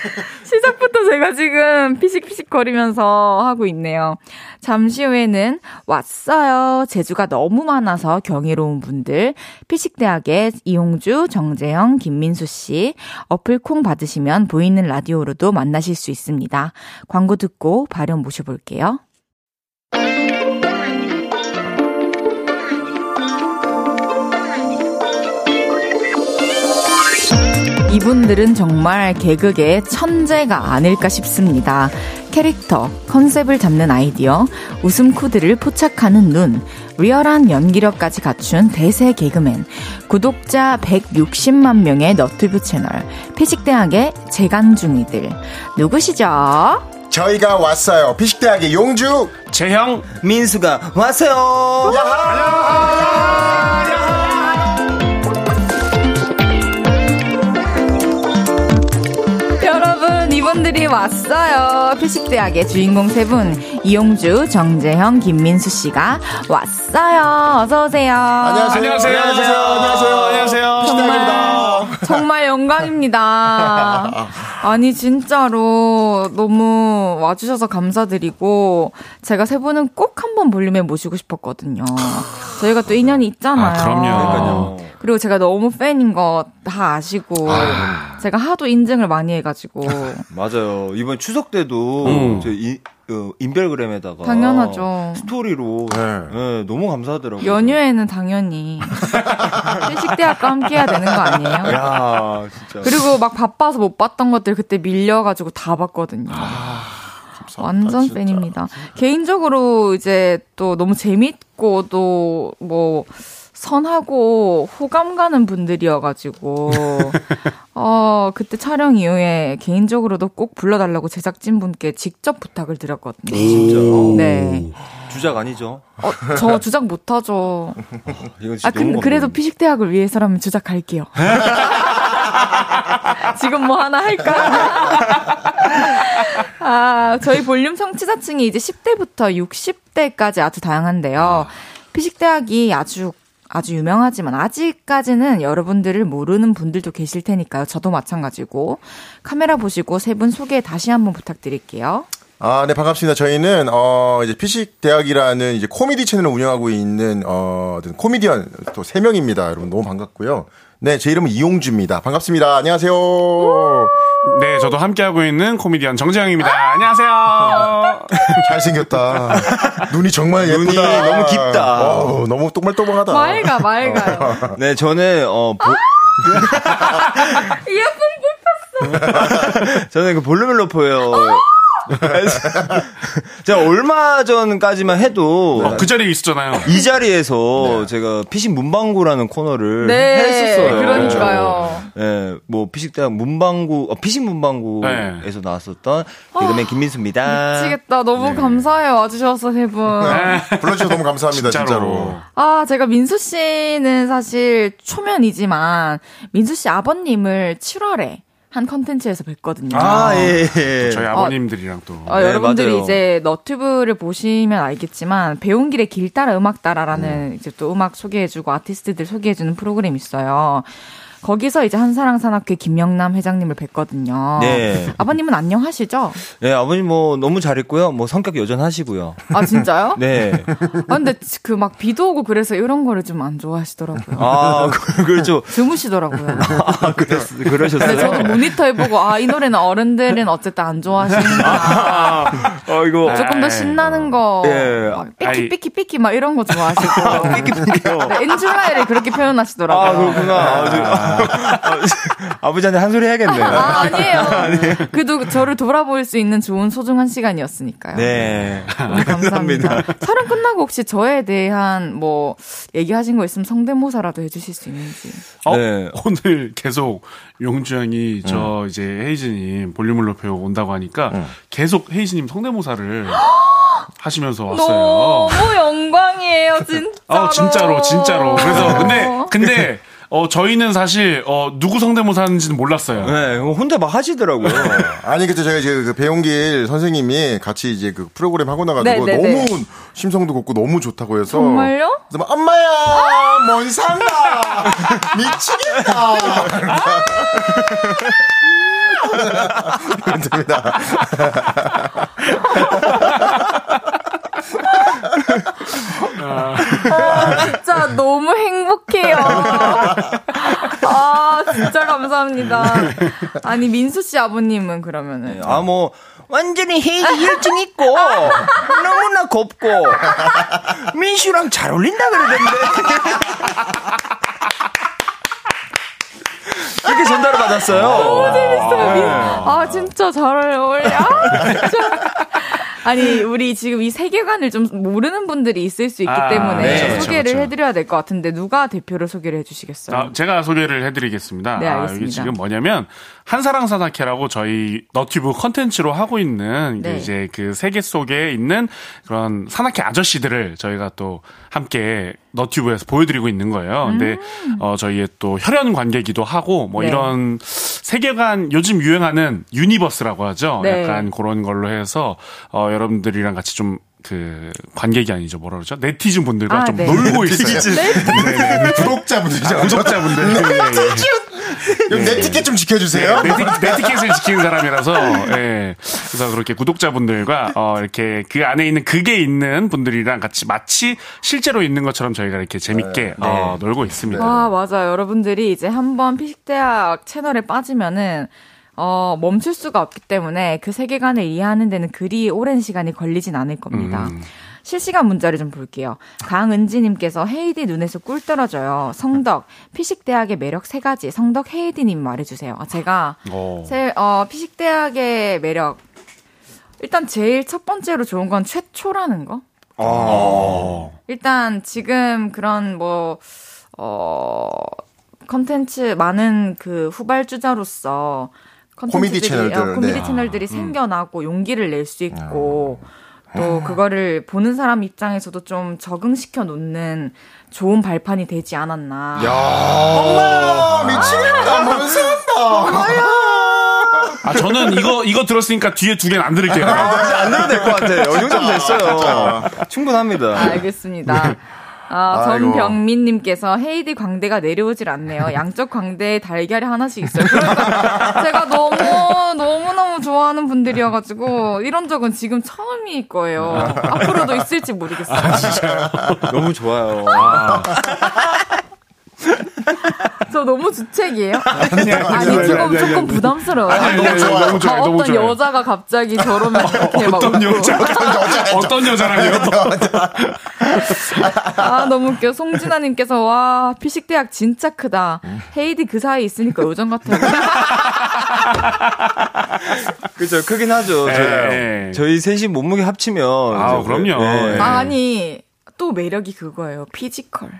시작부터 제가 지금 피식피식 거리면서 하고 있네요. 잠시 후에는 왔어요. 제주가 너무 많아서 경이로운 분들. 피식대학의 이용주, 정재영, 김민수 씨. 어플 콩 받으시면 보이는 라디오로도 만나실 수 있습니다. 광고 듣고 발음 모셔볼게요. 이분들은 정말 개그의 천재가 아닐까 싶습니다. 캐릭터, 컨셉을 잡는 아이디어, 웃음 코드를 포착하는 눈, 리얼한 연기력까지 갖춘 대세 개그맨, 구독자 160만 명의 너튜브 채널, 피식대학의 재간중이들. 누구시죠? 저희가 왔어요. 피식대학의 용주, 재형, 민수가 왔어요. 야하! 친구들이 왔어요. 피식대학의 주인공 세 분, 이용주, 정재형, 김민수 씨가 왔어요. 어서 오세요. 안녕하세요. 안녕하세요. 안녕하세요. 안녕하세요. 안녕하세요. 정말, 정말 영광입니다. 아니, 진짜로 너무 와주셔서 감사드리고, 제가 세 분은 꼭 한번 볼륨에 모시고 싶었거든요. 저희가 또 인연이 있잖아요. 아, 그럼요. 그리고 제가 너무 팬인 거 다 아시고, 제가 하도 인증을 많이 해가지고. 맞아요. 이번 추석 때도 음. 저 이, 어, 인별그램에다가 당연하죠. 스토리로 네. 네, 너무 감사하더라고요. 연휴에는 당연히 필식대학과 함께 해야 되는 거 아니에요? 야, 진짜. 그리고 막 바빠서 못 봤던 것들 그때 밀려가지고 다 봤거든요. 완전 진짜. 팬입니다. 개인적으로 이제 또 너무 재밌고 또뭐 선하고 호감 가는 분들이어가지고 어 그때 촬영 이후에 개인적으로도 꼭 불러달라고 제작진 분께 직접 부탁을 드렸거든요. 진짜. 네. 주작 아니죠? 어, 저 주작 못하죠. 아, 근데 그래도. 피식대학을 위해서라면 주작할게요. 지금 뭐 하나 할까? 아, 저희 볼륨 성취자층이 이제 10대부터 60대까지 아주 다양한데요. 피식대학이 아주 아주 유명하지만 아직까지는 여러분들을 모르는 분들도 계실 테니까요. 저도 마찬가지고 카메라 보시고 세 분 소개 다시 한번 부탁드릴게요. 아, 네, 반갑습니다. 저희는, 어, 이제 피식 대학이라는 이제 코미디 채널을 운영하고 있는, 어, 코미디언 또 세 명입니다. 여러분 너무 반갑고요. 네, 제 이름은 이용주입니다. 반갑습니다. 안녕하세요. 네, 저도 함께하고 있는 코미디언 정재영입니다. 안녕하세요. 잘생겼다. 눈이 정말 예쁘다. 눈이 너무 깊다. 어우, 너무 똥말똥말하다. 맑아, 맑아요. 네, 저는 어 보... 예쁜 저는 그 볼륨을 높여요. 제가 얼마 전까지만 해도 어, 그 자리에 있었잖아요. 이 자리에서 제가 피식 문방구라는 코너를 네, 했었어요. 그러니까요. 예, 뭐 피식대학 문방구, 어, 피식 문방구에서 나왔었던 개그맨 김민수입니다. 미치겠다. 너무 감사해요. 와주셔서 세 분. 불러주셔서 너무 감사합니다, 진짜로. 진짜로. 아, 제가 민수 씨는 사실 초면이지만 민수 씨 아버님을 7월에 한 컨텐츠에서 뵀거든요. 아, 예, 예. 저희 아버님들이랑 또. 어, 네, 여러분들이 맞아요. 이제 너튜브를 보시면 알겠지만 배운 길에 길 따라 음악 따라라는 음. 이제 또 음악 소개해주고 아티스트들 소개해주는 프로그램이 있어요. 거기서 이제 한사랑산악회 김영남 회장님을 뵀거든요. 네. 아버님은 안녕하시죠? 네, 아버님 뭐 너무 잘했고요. 뭐 성격 여전하시고요. 아 진짜요? 네. 아, 근데 그 막 비도 오고 그래서 이런 거를 좀 안 좋아하시더라고요. 아, 그- 그렇죠. 주무시더라고요. 아, 그랬, 그러셨어요. 저도 모니터 해보고 아 이 노래는 어른들은 어쨌든 안 좋아하시는구나. 어, 이거. 조금 더 신나는 거, 예. 막 삐끼 아이. 삐끼 삐끼 막 이런 거 좋아하시고. 삐끼 삐끼요. 네, 엔줄라이를 그렇게 표현하시더라고요. 아, 그렇구나. 아, 저- 아, 아버지한테 한 소리 해야겠네요. 아, 아니에요. 그래도 저를 돌아볼 수 있는 좋은 소중한 시간이었으니까요. 네. 너무 감사합니다. 촬영 끝나고 혹시 저에 대한 뭐 얘기하신 거 있으면 성대모사라도 해주실 수 있는지. 어? 네. 오늘 계속 용주 형이 저 이제 헤이즈님 볼륨을 높여 온다고 하니까 계속 헤이즈님 성대모사를 하시면서 왔어요. 너무 영광이에요, 진짜. 어, 진짜로, 진짜로. 그래서, 근데, 근데, 어, 저희는 사실, 어, 누구 성대모사 하는지는 몰랐어요. 네, 혼자 막 하시더라고요. 아니 그때 제가 이제 그 배용길 선생님이 같이 이제 그 프로그램 하고 나가지고 네, 네, 네. 너무 심성도 곱고 너무 좋다고 해서 정말요? 그래서 막, 엄마야 뭔 상가 미치겠다 됩니다. 진짜 너무 행복해요. 아, 진짜 감사합니다. 아니, 민수 씨 아버님은 그러면은. 아, 뭐, 완전히 헤이즈 열정 있고, 너무나 곱고, 민슈랑 잘 어울린다 그러던데. 이렇게 전달을 받았어요. 재밌어요. 민- 아, 진짜 잘 어울려. 아, 진짜. 아니, 우리 지금 이 세계관을 좀 모르는 분들이 있을 수 있기 아, 때문에 네, 그렇죠, 소개를 그렇죠. 해드려야 될 것 같은데, 누가 대표를 소개를 해주시겠어요? 아, 제가 소개를 해드리겠습니다. 네, 아, 알겠습니다. 이게 지금 뭐냐면, 한사랑 산악회라고 저희 너튜브 컨텐츠로 하고 있는 네. 이제 그 세계 속에 있는 그런 산악회 아저씨들을 저희가 또 함께 너튜브에서 보여드리고 있는 거예요. 근데 어 저희의 또 혈연 관계기도 하고 뭐 음. 네. 이런 세계관 요즘 유행하는 universe라고 하죠. 네. 약간 그런 걸로 해서 어 여러분들이랑 같이 좀그 관객이 아니죠 뭐라 그러죠 네티즌 분들과 아, 좀 네. 놀고 있어요. 네네. 구독자분들이죠. 구독자분들. 네, 네. 여기 내 티켓 좀 지켜주세요. 네, 티, 내 티 켓을 지키는 사람이라서, 예. 그래서 그렇게 구독자분들과, 어, 이렇게 그 안에 있는 극에 있는 분들이랑 같이 마치 실제로 있는 것처럼 저희가 이렇게 재밌게, 어, 놀고 있습니다. 와, 맞아요. 여러분들이 이제 한번 피식대학 채널에 빠지면은, 어, 멈출 수가 없기 때문에 그 세계관을 이해하는 데는 그리 오랜 시간이 걸리진 않을 겁니다. 실시간 문자를 좀 볼게요. 강은지님께서 헤이디 눈에서 꿀 떨어져요. 성덕, 피식대학의 매력 세 가지. 성덕 헤이디님 말해주세요. 아, 제가 어. 제, 어, 피식대학의 매력. 일단 제일 첫 번째로 좋은 건 최초라는 거. 어. 일단 지금 그런 뭐, 어, 컨텐츠 많은 그 후발주자로서 코미디 컨텐츠들이, 채널들, 어, 코미디 네. 채널들이 생겨나고 용기를 낼 수 있고 또 그거를 보는 사람 입장에서도 좀 적응시켜 놓는 좋은 발판이 되지 않았나. 엄마 미치겠다. 뭔 아, 저는 이거, 이거 들었으니까 뒤에 두 개는 안 들을게요. 안 들어도 될 것 같아요. 이 정도면 됐어요. 충분합니다. 알겠습니다. 아, 아이고. 전병민님께서 헤이디 광대가 내려오질 않네요. 양쪽 광대에 달걀이 하나씩 있어요. 그러니까 제가 너무, 너무 너무 좋아하는 분들이어가지고, 이런 적은 지금 처음일 거예요. 앞으로도 있을지 모르겠어요. 너무 좋아요. 저 너무 주책이에요? 아니, 아니, 조금, 조금 부담스러워요. 아니, 아니, 좋아요. 너무 좋아요. 아, 너무 어떤 좋아요. 여자가 갑자기 저러면 이렇게 막. 어떤. 여자? 어떤 여자랑요? 아, 너무 웃겨. 송진아님께서, 와, 피식 대학 진짜 크다. 헤이즈 그 사이 에 있으니까 요정 같아요. 그죠. 크긴 하죠. 네. 저희, 저희 셋이 몸무게 합치면. 아, 이제 그럼요. 네. 네. 아니, 또 매력이 그거예요. physical.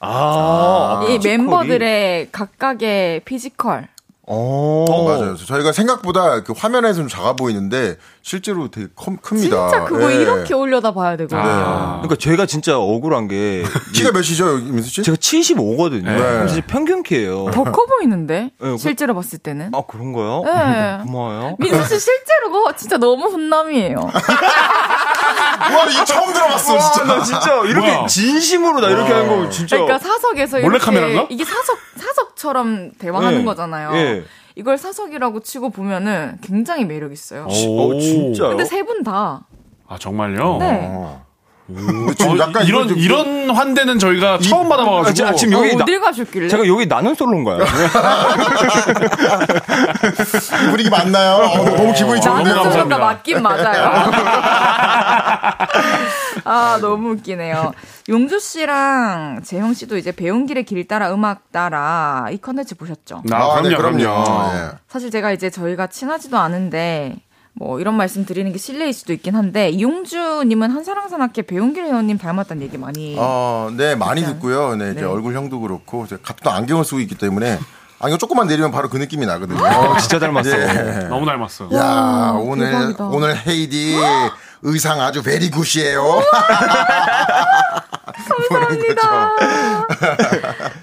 아, 이 physical이? 멤버들의 각각의 physical. 어, 어, 맞아요. 저희가 생각보다 그 화면에서는 작아 보이는데 실제로 되게 컴, 큽니다. 진짜 그거 예. 이렇게 올려다 봐야 되거든요. 아. 그러니까 제가 진짜 억울한 게 키가 몇이죠, 민수 씨? 제가 75거든요. 네. 진짜 평균 키예요. 더 커 보이는데? 네, 그- 실제로 봤을 때는. 아 그런가요? 네. 고마워요. 민수 씨 실제로 그거 진짜 너무 훈남이에요. 와, 이거 처음 들어봤어, 진짜. 나 진짜 이렇게 뭐야? 진심으로 나 이렇게 하는 거 진짜. 그러니까 사석에서 몰래 이렇게 카메라인가? 이게 사석 사석처럼 대화하는 네. 거잖아요. 예. 이걸 사석이라고 치고 보면은 굉장히 매력 있어요. 어, 진짜요? 근데 세 분 다. 아, 정말요? 네. 근데 지금 어, 약간 이런, 좀- 이런 환대는 저희가 처음 받아봐가지고. 아, 지금 어, 여기 나- 어딜 가셨길래? 제가 여기 나는 솔로인가요? 이 분위기 맞나요? 어, 너무 기분이 나는 좋은데요. 감사합니다. 솔로가 맞긴 맞아요. 아, 너무 웃기네요. 용주 씨랑 재형 씨도 이제 배운 길의 길 따라 음악 따라 이 컨텐츠 보셨죠? 아, 아, 그럼요, 네, 그럼요. 예. 사실 제가 이제 저희가 친하지도 않은데 뭐 이런 말씀 드리는 게 실례일 수도 있긴 한데 이용주님은 한사랑산악회 배용길 회원님 닮았다는 얘기 많이 어, 네, 많이. 듣고요. 네, 이제 네. 얼굴형도 그렇고, 또 안경을 쓰고 있기 때문에, 안경 조금만 내리면 바로 그 느낌이 나거든요. 어, 진짜 닮았어. 예. 너무 닮았어. 야, 와, 오늘, 대박이다. 오늘 헤이디 의상 아주 베리 굿이에요. 감사합니다.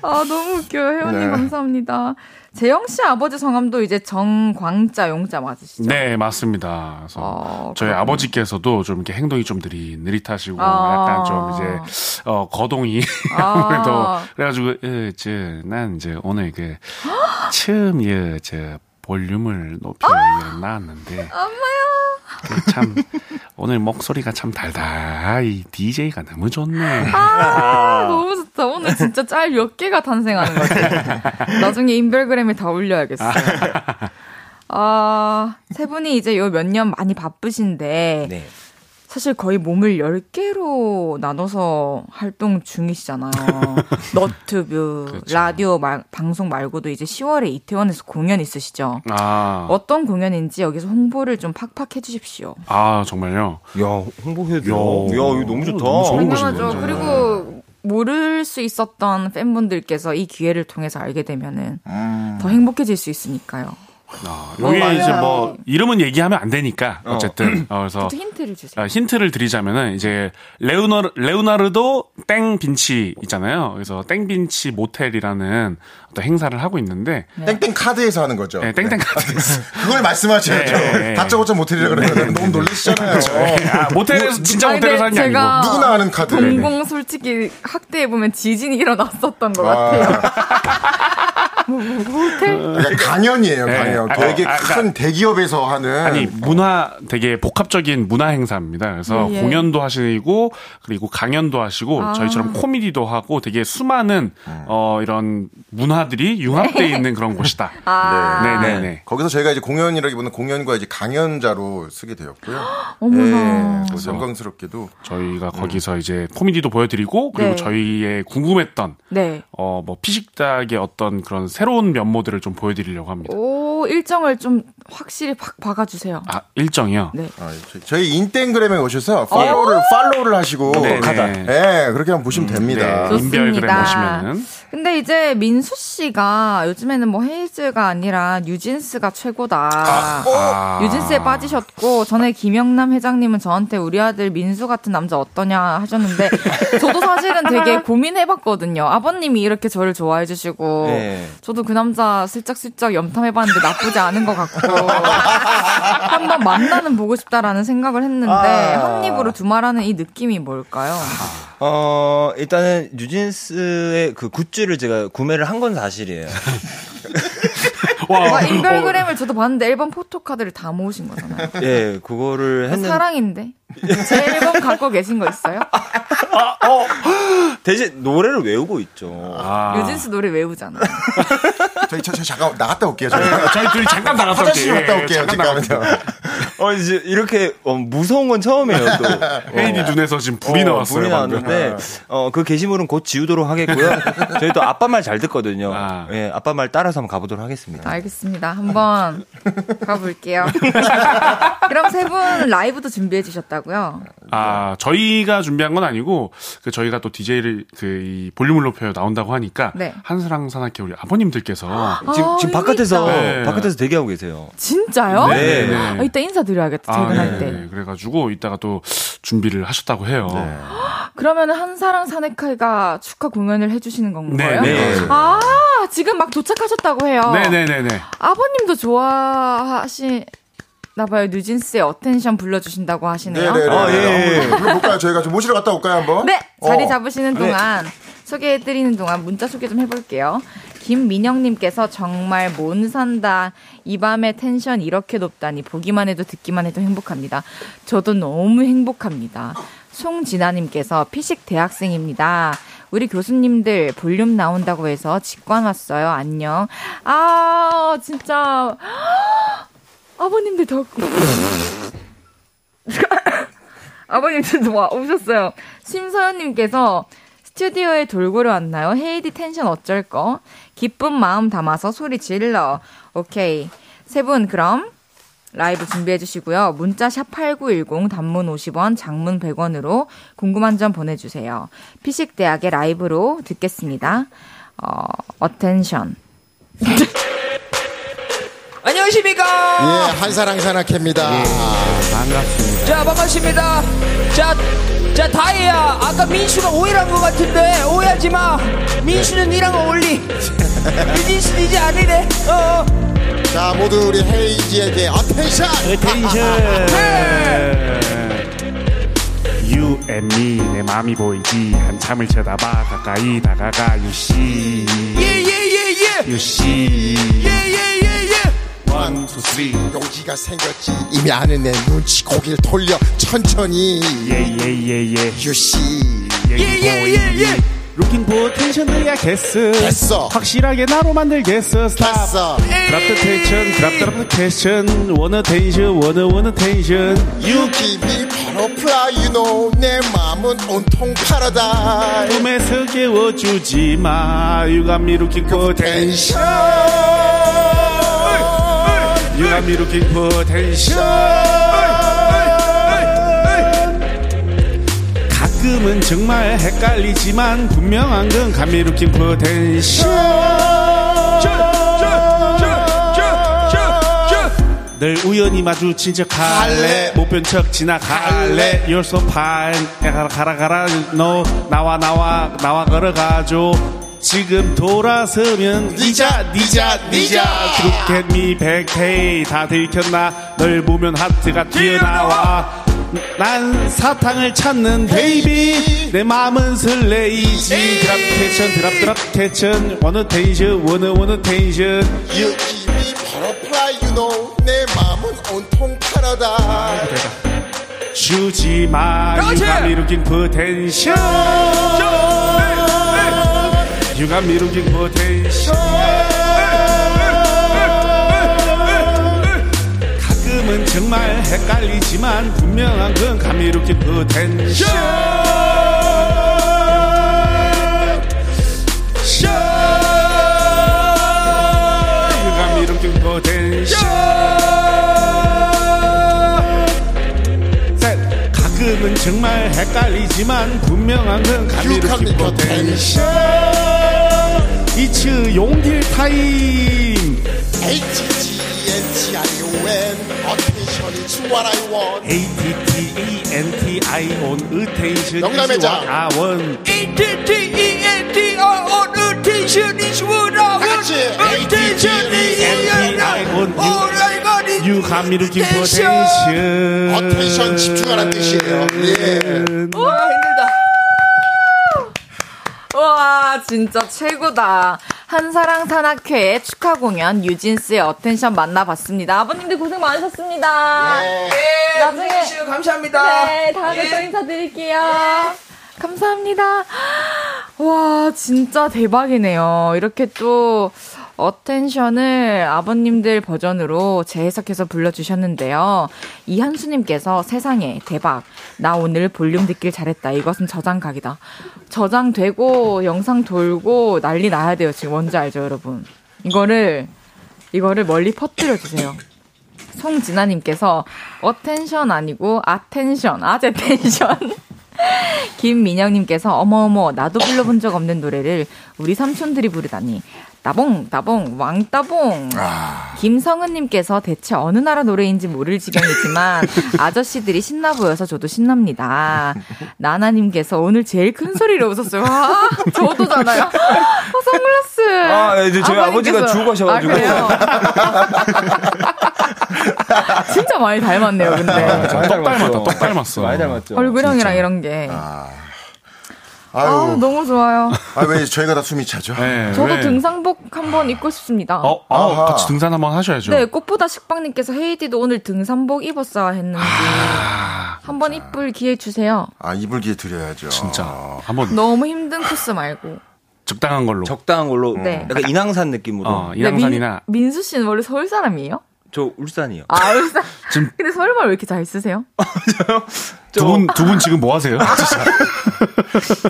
아 너무 웃겨요 회원님 네. 감사합니다. 재영 씨 아버지 성함도 이제 정광자 용자 맞으시죠? 네, 맞습니다. 그래서 어, 저희 그렇군요. 아버지께서도 좀 이렇게 행동이 좀 느릿, 느릿하시고 아. 약간 좀 이제 어 거동이 아. 아무래도 그래가지고 어, 저난 이제 오늘 그 처음 이저 볼륨을 높여 아. 나왔는데 그참 오늘 목소리가 참 달달하이 DJ가 너무 좋네. 아, 너무 좋다. 오늘 진짜 짤 몇 개가 탄생하는 거지. 나중에 인별그램에 다 올려야겠어요. 아, 세 분이 이제 요 몇 년 많이 바쁘신데, 네. 사실 거의 몸을 10개로 나눠서 활동 중이시잖아요. 너튜브, 그렇죠. 라디오 말- 방송 말고도 이제 10월에 이태원에서 공연 있으시죠? 아, 어떤 공연인지 여기서 홍보를 좀 팍팍 해주십시오. 아 정말요. 야, 홍보해도. 야, 야, 이거 너무 좋다. 너무. 당연하죠. 그리고 모를 수 있었던 팬분들께서 이 기회를 통해서 알게 되면은 음. 더 행복해질 수 있으니까요. 어, 여기 이제 뭐 이름은 얘기하면 안 되니까 어. 어쨌든 어, 그래서 또 힌트를 주세요. 아, 힌트를 드리자면은 이제 레오나르 레오나르도 땡 빈치 있잖아요. 그래서 땡 빈치 모텔이라는 어떤 행사를 하고 있는데 땡땡 카드에서 하는 거죠. 네, 땡땡 카드에서 그걸 말씀하셔야죠. 네, 네. 다짜고짜 모텔이라 그러면 너무 놀라시잖아요. 아, 모텔에서 진짜 아니, 모텔에서 하는 게 아니고 누구나 아는 카드. 동공 솔직히 학대해 보면 지진이 일어났었던 것 아. 같아요. 호텔? 그러니까 강연이에요, 네. 강연. 아, 되게 아, 큰 대기업에서 하는. 아니 문화 되게 복합적인 문화 행사입니다. 그래서 예, 예. 공연도 하시고 그리고 강연도 하시고 아. 저희처럼 코미디도 하고 되게 수많은 어 이런 문화들이 융합되어 있는 그런 곳이다. 아. 네, 네, 네. 거기서 저희가 이제 공연이라기보다는 공연과 이제 강연자로 쓰게 되었고요. 어머나. 예, 영광스럽게도 저희가 거기서 이제 코미디도 보여드리고 그리고 네. 저희의 궁금했던 네. 어뭐 피식닭의 어떤 그런 새 로운 면모들을 좀 보여드리려고 합니다. 오, 일정을 좀 확실히 팍 박아주세요. 아 일정이요. 네. 아, 저희- 인땡그램에 오셔서 팔로우를 팔로우를 하시고 네, 하다. 네. 예, 그렇게 한번 보시면 됩니다. 네, 좋습니다. 인별그램 보시면은 근데 이제 민수 씨가 요즘에는 뭐 헤이즈가 아니라 뉴진스가 최고다. 아. 뉴진스에 빠지셨고 전에 김영남 회장님은 저한테 우리 아들 민수 같은 남자 어떠냐 하셨는데 저도 사실은 되게 고민해봤거든요. 아버님이 이렇게 저를 좋아해 주시고 네. 저도 그 남자 슬쩍슬쩍 염탐해봤는데 나쁘지 않은 것 같고 한번 만나는 보고 싶다라는 생각을 했는데 아. 한 입으로 두말하는 이 느낌이 뭘까요? 어, 일단은 뉴진스의 그 굿즈를 제가 구매를 한 건 사실이에요. 와, 와, 인별그램을 저도 봤는데 앨범 포토카드를 다 모으신 거잖아요. 예, 그거를 했는데 사랑인데 제 앨범 갖고 계신 거 있어요? 대신 노래를 외우고 있죠. 아. 뉴진스 노래 외우잖아요. 저희, 저, 저 잠깐 나갔다 올게요. 저희 저희 둘이 잠깐 나갔다 화장실 올게요. 갔다 예, 올게요. 잠깐 잠깐만요. 어, 이제 이렇게 어, 무서운 건 처음이에요, 또. 헤이디 눈에서 지금 불이 어, 나왔어요. 불이. 나왔는데, 어, 그 게시물은 곧 지우도록 하겠고요. 저희 또 아빠 말 잘 듣거든요. 아. 예, 아빠 말 따라서 한번 가보도록 하겠습니다. 알겠습니다. 한번 가볼게요. 그럼 세 분 라이브도 준비해 주셨다고 요? 아, 저희가 준비한 건 아니고, 그 저희가 또 DJ를, 그, 이 볼륨을 높여 나온다고 하니까, 네. 한스랑 산악회 우리 아버님들께서, 지금, 아, 지금 의미 바깥에서, 있다. 네. 바깥에서 대기하고 계세요. 진짜요? 네, 네. 아, 이따 인사드려야겠다. 아, 퇴근할 네. 때. 그래가지고, 이따가 또 준비를 하셨다고 해요. 그러면 한사랑 산악회가 축하 공연을 해주시는 건가요? 네, 네. 아, 지금 막 도착하셨다고 해요. 네네네네. 아버님도 좋아하시 나 봐요. 뉴진스의 Attention 불러주신다고 하시네요. 네네네. 아, 예, 예. 한번 불러볼까요? 저희가 좀 모시러 갔다 올까요, 한번? 네, 자리 어. 잡으시는 동안 소개해드리는 동안 문자 소개 좀 해볼게요. 김민영님께서 정말 못 산다. 이 밤에 텐션 이렇게 높다니 보기만 해도 듣기만 해도 행복합니다. 저도 너무 행복합니다. 송진아님께서 피식 대학생입니다. 우리 교수님들 볼륨 나온다고 해서 직관 왔어요. 안녕. 아, 진짜. 아버님들 더. 아버님들도 와 오셨어요. 심서연님께서 스튜디오에 돌고래 왔나요? 헤이디 텐션 어쩔 거? 기쁜 마음 담아서 소리 질러. 오케이. 세 분 그럼 라이브 준비해 주시고요. 문자 샵 8910 단문 50원, 장문 100원으로 궁금한 점 보내 주세요. 피식 대학의 라이브로 듣겠습니다. 어, Attention. 안녕하십니까. 예, 한사랑 산악회입니다. 반갑습니다. 자, 반갑습니다. 자, 자, 다혜야. 아까 민수가 오해한 것 같은데, 오해하지 마. 민수는 니랑 어울리. 유진수는 이제 아니래. 어, 어. 자, 모두 우리 헤이즈에게 Attention! You and me 내 맘이 보이지 한참을 쳐다봐 가까이 다가가 You see 예, 예, 예, 예. You see 예, 예, 예, 예. One, two, three 용기가 생겼지. 이미 아는 내 눈치 고개를 돌려 천천히. Yeah yeah yeah yeah You see. 예, 예, 예, 예. Looking for tension 돼야겠어 됐어. 확실하게 나로 만들겠어 됐어. The tension Drop drop the tension Wanna tension Wanna wanna tension You give me butterfly, you know. 내 마음은 온통 파라다이. 꿈에서 깨워주지 마 You got me looking for tension You got me looking for tension 가끔은 정말 헷갈리지만 분명한 건 got me looking for tension 늘 우연히 마주친 척 할래 못본 척 지나갈래 You're so fine 가라 가라 가라 너 나와 나와 나와 걸어가죠 지금 돌아서면 니자 니자 니자. 그렇게 백테이 다 들켰나? 널 보면 하트가 튀어나와. 난 사탕을 찾는 베이비. 내 마음은 설레이지. 드랍 텐션 드랍 드랍 텐션. 원어 텐션 원어 원어 텐션 You give me butterfly you know. 내 마음은 온통 파라다이스 주지마 그렇지! You got me looking potential 가끔은 정말 헷갈리지만 분명한 건 looking potential 셋. 가끔은 정말 헷갈리지만 분명한 건 looking potential 이츠 용딜 타임 H-G-N-T-I-O-N Attention is what I want A-T-T-E-N-T-I on attention 영남의 자. 아원 Attention is what I want 같이. Attention is A-T-T-E-N-T-I-O-N All I got is You got me looking Attention. potential Attention 집중하라는 뜻이에요 예. 와 힘들다 와 진짜 최고다. 한사랑 산악회의 축하 공연 뉴진스의 Attention 만나봤습니다. 아버님들 고생 많으셨습니다. 네 나중에- 나중에 씨 감사합니다 네, 다음에 또 인사드릴게요. 감사합니다. 와, 진짜 대박이네요. 이렇게 또 Attention을 아버님들 버전으로 재해석해서 불러주셨는데요. 이한수님께서 세상에 대박. 나 오늘 볼륨 듣길 잘했다. 이것은 저장각이다. 저장되고 영상 돌고 난리 나야 돼요. 지금 뭔지 알죠, 여러분? 이거를 이거를 멀리 퍼뜨려 주세요. 송진아님께서 Attention 아니고 아tension, 아재 텐션. 김민영님께서 어머어머 나도 불러본 적 없는 노래를 우리 삼촌들이 부르다니 따봉 따봉 왕따봉. 김성은님께서 대체 어느 나라 노래인지 모를 지경이지만 아저씨들이 신나 보여서 저도 신납니다. 나나님께서 오늘 제일 큰 소리로 웃었어요. 아, 저도잖아요? 어, 선글라스. 아, 네, 저희 아버지가 아버님께서- 주고 가셔가지고. 아? 진짜 많이 닮았네요 근데. 똑 닮았다 똑 닮았어. 많이 닮았죠. 얼굴형이랑 이런 게. 아 유, 아, 너무 좋아요. 아, 왜 저희가 다 숨이 차죠? 네, 저도 왜? 등산복 한번 입고 싶습니다. 어, 어 아하. 같이 등산 한번 하셔야죠 네, 꽃보다 식빵님께서 헤이디도 오늘 등산복 입었어야 했는지 아, 한번 입을 기회 주세요. 아, 이불 기회 드려야죠. 진짜 한번 너무 힘든 코스 말고. 적당한 걸로 적당한 걸로 네. 약간 인왕산 느낌으로. 어, 네, 이랑산이나 민, 민수 씨는 원래 서울 사람이에요? 저 울산이요. 아, 울산. 지금- 근데 서울말 왜 이렇게 잘 쓰세요? 두 분 두 분 지금 뭐 하세요?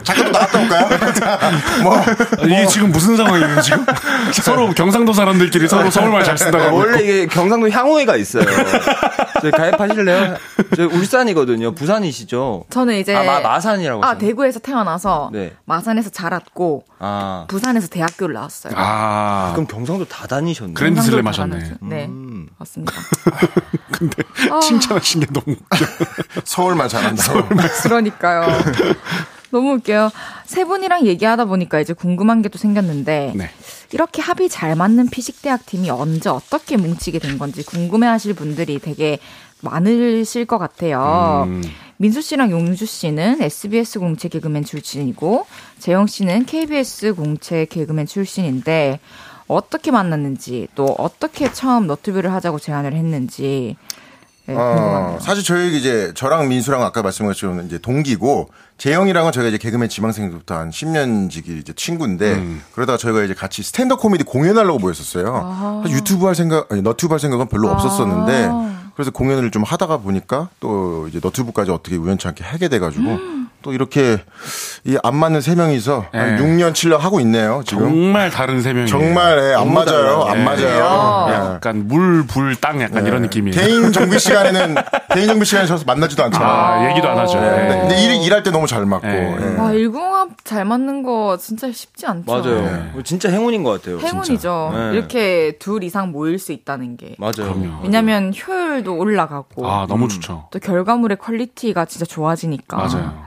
잠깐 또 나갔다 올까요? 뭐, 이게 지금 무슨 상황이에요 지금? 서로 경상도 사람들끼리 서로 서울말 잘 쓴다고 원래 있고. 이게 경상도 향후회가 있어요. 저희 가입하실래요? 저 울산이거든요. 부산이시죠? 저는 이제 아, 마, 마산이라고 아, 하셨나요? 대구에서 태어나서 네. 마산에서 자랐고 아, 부산에서 대학교를 나왔어요. 아 그럼 경상도 다 다니셨네. 그랜드 슬램 다 하셨네. 네, 음. 맞습니다. 근데 아. 칭찬하신 게 너무 웃겨. 서울만 잘한다고. 그러니까요. 너무 웃겨요. 세 분이랑 얘기하다 보니까 이제 궁금한 게 또 생겼는데 네. 이렇게 합이 잘 맞는 피식대학 팀이 언제 어떻게 뭉치게 된 건지 궁금해하실 분들이 되게 많으실 것 같아요. 음. 민수 씨랑 용주 씨는 SBS 공채 개그맨 출신이고 재영 씨는 KBS 공채 개그맨 출신인데 어떻게 만났는지 또 어떻게 처음 너튜브를 하자고 제안을 했는지 네, 궁금하네요. 어, 사실 저희 이제 저랑 민수랑 아까 것처럼 이제 동기고 재영이랑은 저희가 이제 개그맨 지망생부터 한 10년 지기 이제 친구인데 음. 그러다가 저희가 이제 같이 스탠드 코미디 공연하려고 모였었어요. 사실 유튜브 할 생각, 아니 너튜브 할 생각은 별로 아. 없었었는데 그래서 공연을 좀 하다가 보니까 또 이제 너튜브까지 어떻게 우연치 않게 하게 돼가지고 또 이렇게 이 안 맞는 세 명이서 한 네. 6년 7년 하고 있네요. 지금 정말 다른 세 명이에요. 정말 예, 안 맞아요. 안 예. 맞아요. 예. 약간 물, 불, 땅 약간 이런 느낌이에요. 개인 정비 시간에는 개인 정비 시간에 저서 만나지도 않잖아요. 아, 얘기도 안 하죠. 네. 네. 근데 일, 일할 때 너무 잘 맞고. 네. 예. 와, 일궁합 잘 맞는 거 진짜 쉽지 않죠. 맞아요. 진짜 행운인 것 같아요. 행운이죠. 네. 이렇게 둘 이상 모일 수 있다는 게. 맞아요. 왜냐면 효율도 올라가고 아, 너무 좋죠. 또 결과물의 quality가 진짜 좋아지니까 맞아요.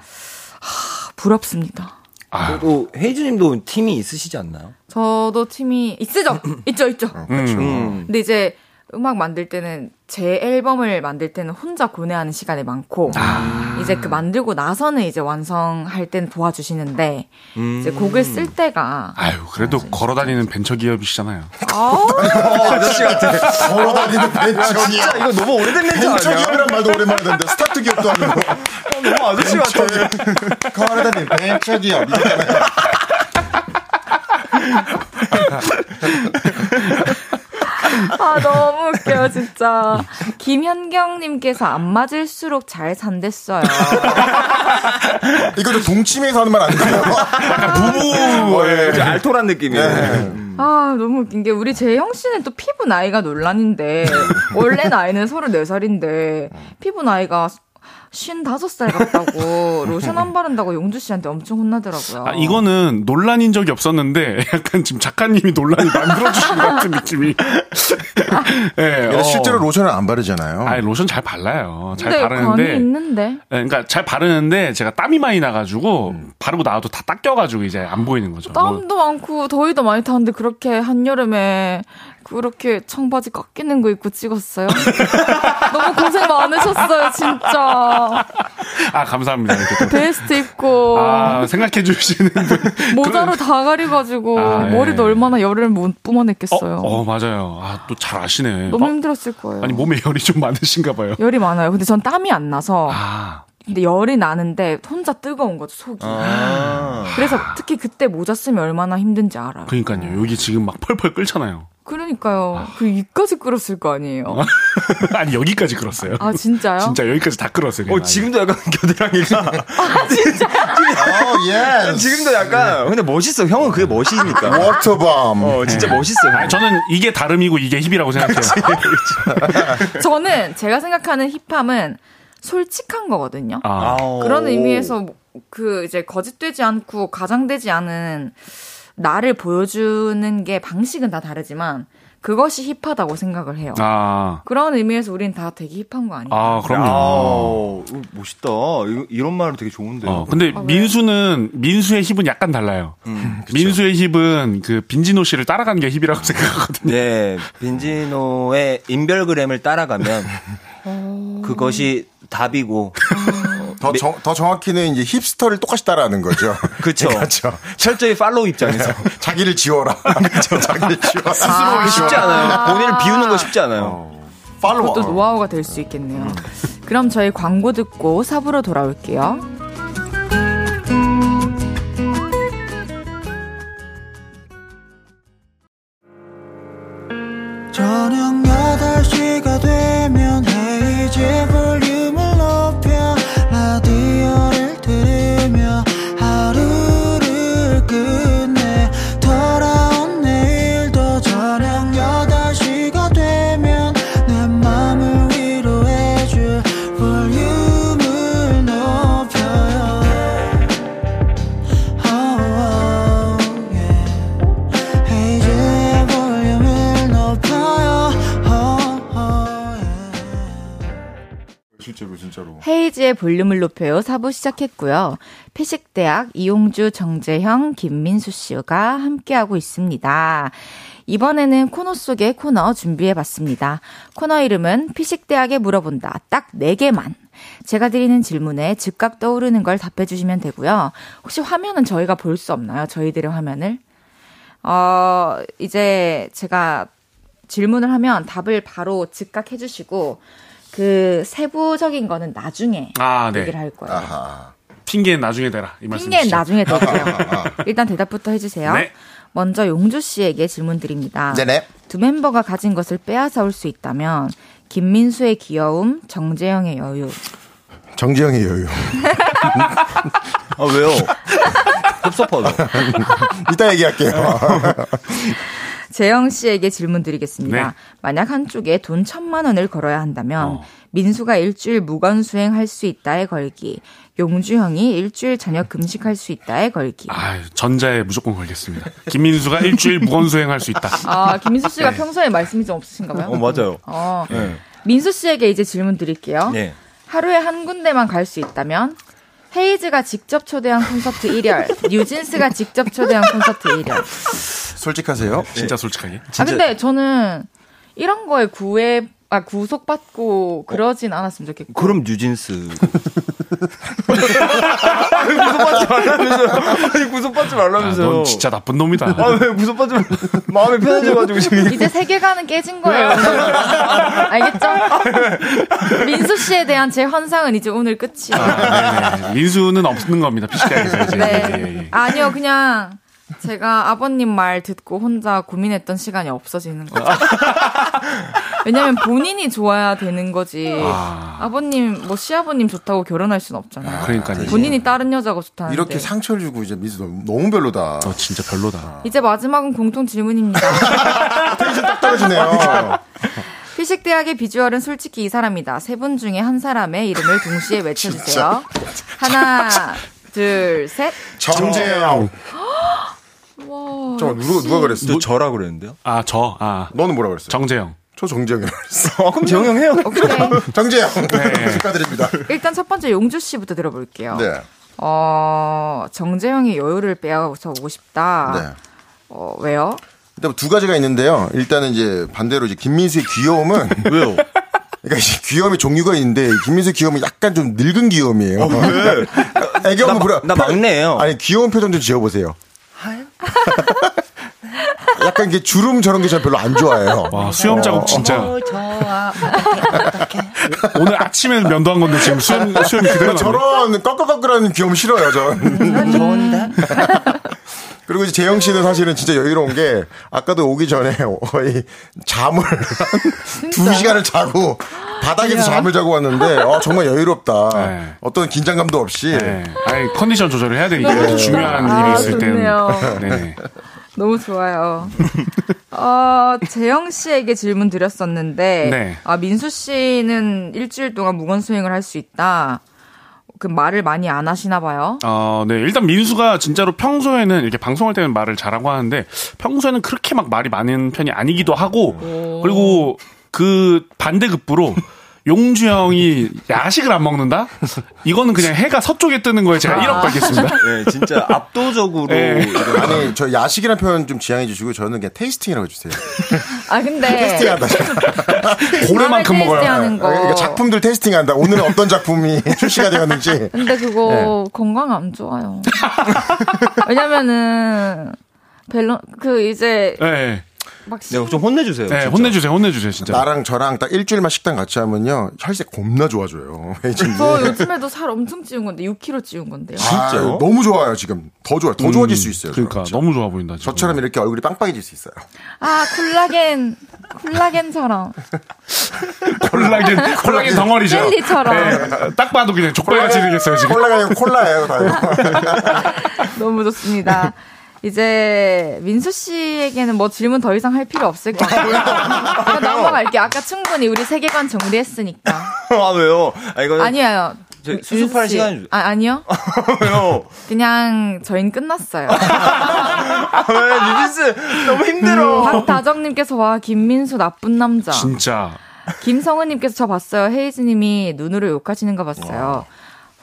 부럽습니다. 아, 또 헤이즈님도 팀이 있으시지 않나요? 저도 팀이 있으죠. 있죠, 있죠. 음. 근데 이제 음악 만들 때는 제 앨범을 만들 때는 혼자 고뇌하는 시간이 많고 이제 그 만들고 나서는 이제 완성할 때는 도와주시는데 이제 곡을 쓸 때가 아유, 그래도 걸어다니는 벤처 기업이시잖아요. 아우, 아저씨 같아. 걸어 다니는 벤처 진짜 이거 너무 오래된 벤처 아니야? 기업이란 말도 오랜만에 듣는데. 스타트 기업도 아니고. 너무 아저씨 같아. 걸어 다니는 벤처 기업 아 너무 웃겨요 진짜. 김현경님께서 안 맞을수록 잘 산댔어요. 이거 좀 동치미에서 하는 말 아니에요? 약간 부부. 예. 좀 알토란 느낌이에요. 아 너무 웃긴 게 우리 재영 씨는 또 피부 나이가 논란인데 원래 나이는 34인데 피부 나이가 55살 같다고 로션 안 바른다고 용주 씨한테 엄청 혼나더라고요. 아, 이거는 논란인 적이 없었는데, 약간 지금 작가님이 논란이 만들어주신 것 같은 느낌이. 예, 근데 어. 실제로 로션을 안 바르잖아요. 아니, 로션 잘 발라요. 잘 근데 바르는데. 있는데 예, 그러니까 잘 바르는데 제가 땀이 많이 나가지고 바르고 나와도 다 닦여가지고 이제 안 보이는 거죠. 뭐, 땀도 많고 더위도 많이 타는데 그렇게 한여름에 그렇게 청바지 깎이는 거 입고 찍었어요. 너무 고생 많으셨어요, 진짜. 아 감사합니다. 이렇게 또. 베스트 입고 아 생각해 주시는 분. 모자로 다 가려가지고 아, 예. 머리도 얼마나 열을 못 뿜어냈겠어요. 어, 어 맞아요. 아 또 잘 아시네. 너무 어, 힘들었을 거예요. 아니 몸에 열이 좀 많으신가 봐요. 열이 많아요. 근데 전 땀이 안 나서 아 근데 열이 나는데 혼자 뜨거운 거죠 속이. 아. 그래서 특히 그때 모자 쓰면 얼마나 힘든지 알아요. 그러니까요. 여기 지금 막 펄펄 끓잖아요. 그러니까요. 그 입까지 끓었을 거 아니에요. 아니 여기까지 끓었어요. 아 진짜요? 진짜 여기까지 다 끓었어요. 어. 지금도 약간 겨드랑이가. 어, 예. 지금도 약간. 근데 멋있어. 형은 그게 멋이니까. 워터밤. 어, 진짜 멋있어. 아니, 저는 이게 다름이고 이게 힙이라고 생각해요. 저는 제가 생각하는 힙함은 솔직한 거거든요. 아, 그런 의미에서 그 이제 거짓되지 않고 가장되지 않은 나를 보여주는 게 방식은 다 다르지만 그것이 힙하다고 생각을 해요. 아, 그런 의미에서 우린 다 되게 힙한 거 아니에요? 아 그럼요. 아우, 멋있다. 이런 말은 되게 좋은데. 어, 근데 민수는 민수의 힙은 약간 달라요. 민수의 힙은 그 빈지노 씨를 따라가는 게 힙이라고 생각하거든요. 네, 빈지노의 인별그램을 따라가면 그것이 답이고 더, 정, 더 정확히는 이제 힙스터를 똑같이 따라하는 거죠. 그쵸. 그렇죠. 철저히 팔로우 입장에서 자기를 지워라. 그렇죠. 자기를 지워라. 스스로 쉽지 않아요. 본인을 비우는 거 쉽지 않아요. 팔로워. 그것도 노하우가 될 수 있겠네요. 그럼 저희 광고 듣고 삽으로 돌아올게요. 저녁 8시가 되면 헤이즈 볼륨 헤이지의 볼륨을 높여요. 4부 시작했고요. 피식대학 이용주, 정재형, 김민수 씨가 함께하고 있습니다. 이번에는 코너 속의 코너 준비해봤습니다. 코너 이름은 피식대학에 물어본다. 딱 4개만. 제가 드리는 질문에 즉각 떠오르는 걸 답해주시면 되고요. 혹시 화면은 저희가 볼 수 없나요? 저희들의 화면을? 어, 이제 제가 질문을 하면 답을 바로 즉각 해주시고, 그 세부적인 거는 나중에 아, 네. 얘기를 할 거예요. 아하. 핑계는 나중에 대라. 이 핑계는? 나중에 드릴게요. 일단 대답부터 해주세요. 네. 먼저 용주 씨에게 질문 드립니다. 네네. 두 멤버가 가진 것을 빼앗아 올 수 있다면 김민수의 귀여움, 정재영의 여유. 정지영의 여유. 아, 왜요? 섭섭하다. 이따 얘기할게요. 재영 씨에게 질문 드리겠습니다. 네. 만약 한쪽에 돈 천만 원을 걸어야 한다면 어. 민수가 일주일 무건 수행할 수 있다에 걸기, 용주 형이 일주일 저녁 금식할 수 있다에 걸기. 아, 전자에 무조건 걸겠습니다. 김민수가 일주일 무건 수행할 수 있다. 아, 김민수 씨가 평소에 말씀이 좀 없으신가 봐요. 어, 맞아요. 어, 네. 민수 씨에게 이제 질문 드릴게요. 네. 하루에 한 군데만 갈 수 있다면 헤이즈가 직접 초대한 콘서트 1열, 뉴진스가 직접 초대한 콘서트 1열. 솔직하세요. 진짜 솔직하게. 아 근데 저는 이런 거에 구애 아 구속받고 그러진 않았으면 좋겠고. 그럼 뉴진스. 구속받지 말라면서요. 아니, 구속받지 아, 말라면서요. 넌 진짜 나쁜 놈이다. 아, 왜 구속받지 말 마음이 편해져가지고 지금. 이제 세계관은 깨진 거예요. 오늘. 알겠죠? 민수 씨에 대한 제 환상은 이제 오늘 끝이에요. 아, 네네. 민수는 없는 겁니다. 피시카에서 이제. 네. 예, 예, 예. 아니요, 그냥 제가 아버님 말 듣고 혼자 고민했던 시간이 없어지는 거죠. 왜냐면 본인이 좋아야 되는 거지. 아. 아. 버님뭐 시아버님 좋다고 결혼할 순 없잖아요. 그러니까요. 본인이 다른 여자가 좋다는데. 이렇게 상처를 주고 이제 미스 너무, 너무 별로다. 너 진짜 별로다. 이제 마지막은 공통 질문입니다. 텐션 딱 떨어지네요. 피식 대학의 비주얼은 솔직히 이 사람이다. 세 분 중에 한 사람의 이름을 동시에 외쳐주세요. 하나, 둘, 셋. 정재영. 와, 저 누가 누가 그랬어? 저 저라 그랬는데요? 아, 저, 아. 너는 뭐라 그랬어? 정재영. 저 정재영이라고 그랬어. 아, 그럼 재영 형 해요. 오케이. 정재영 네. 축하드립니다. 일단 첫 번째 용주 씨부터 들어볼게요. 네. 어, 정재영의 여유를 빼앗아 오고 싶다. 네. 어, 왜요? 일단 두 가지가 있는데요. 일단은 이제 반대로 이제 김민수의 귀여움은 왜요? 그러니까 귀여움의 종류가 있는데 김민수의 귀여움은 약간 좀 늙은 귀여움이에요. 왜? 애기 나 한번 부려. 마- 나 막내예요. 아니 귀여운 표정 좀 지어보세요. 약간 이게 주름 저런 게전 별로 안 좋아해요. 와, 수염 자국 진짜. 오늘 아침에 면도 한 건데 지금 수염, 수염이 그대로. 저런 꺼끌꺼끌한 귀여움 싫어요, 전. 좋은데? 그리고 이제 재영 씨는 사실은 진짜 여유로운 게 아까도 오기 전에 거의 잠을 한두 시간을 자고 바닥에서 잠을 자고 왔는데 어, 정말 여유롭다. 네. 어떤 긴장감도 없이 네. 아니, 컨디션 조절을 해야 되니까. 너무 중요한 좋다. 일이 아, 있을 때는. 네네. 너무 좋아요. 어, 재영 씨에게 질문 드렸었는데, 네. 아, 민수 씨는 일주일 동안 무건 수행을 할 수 있다. 그 말을 많이 안 하시나 봐요. 어, 네. 일단 민수가 진짜로 평소에는 이렇게 방송할 때는 말을 잘하고 하는데 평소에는 그렇게 막 말이 많은 편이 아니기도 하고 그리고 그 반대급부로 용주 형이 야식을 안 먹는다? 이거는 그냥 해가 서쪽에 뜨는 거에 제가 1억 받겠습니다. 네, 진짜 압도적으로. 네. 아니 저 야식이라는 표현 좀 지양해 주시고 저는 그냥 테이스팅이라고 해주세요. 아, 근데. 테이스팅 한다. 고래만큼 먹어요. 하는 거. 그러니까 작품들 테이스팅 한다. 오늘은 어떤 작품이 출시가 되었는지. 근데 그거 네. 건강 안 좋아요. 왜냐면은, 밸런, 그 이제, 네. 막. 네, 좀 혼내주세요. 네, 진짜. 혼내주세요, 혼내주세요, 진짜. 나랑 저랑 딱 일주일만 식당 같이 하면요 혈색 겁나 좋아져요. 저 요즘에도 살 엄청 찌운 건데, 6kg 찌운 건데요. 진짜요? 아, 너무 좋아요 지금. 더 좋아요. 더 좋아질 수 있어요. 그러니까 진짜. 너무 좋아 보인다. 지금. 저처럼 이렇게 얼굴이 빵빵해질 수 있어요. 아, 콜라겐. 콜라겐처럼. 콜라겐, 콜라겐 덩어리죠. 젤리처럼. 네, 딱 봐도 그냥 족발같이 생겼어요, 지금. 아니고 콜라예요, 다. 너무 좋습니다. 이제 민수 씨에게는 뭐 질문 더 이상 할 필요 없을 것 같고요. 그냥 넘어갈게요. 아까 충분히 우리 세계관 정리했으니까. 아, 왜요? 아, 이거. 아니에요. 수습할 주- 아, 아니요. 왜요? 그냥 저희는 끝났어요. 아, 왜, 뉴진스 너무 힘들어. 박다정님께서 와 김민수 나쁜 남자. 진짜. 김성은님께서 저 봤어요. 헤이즈님이 눈으로 욕하시는 거 봤어요.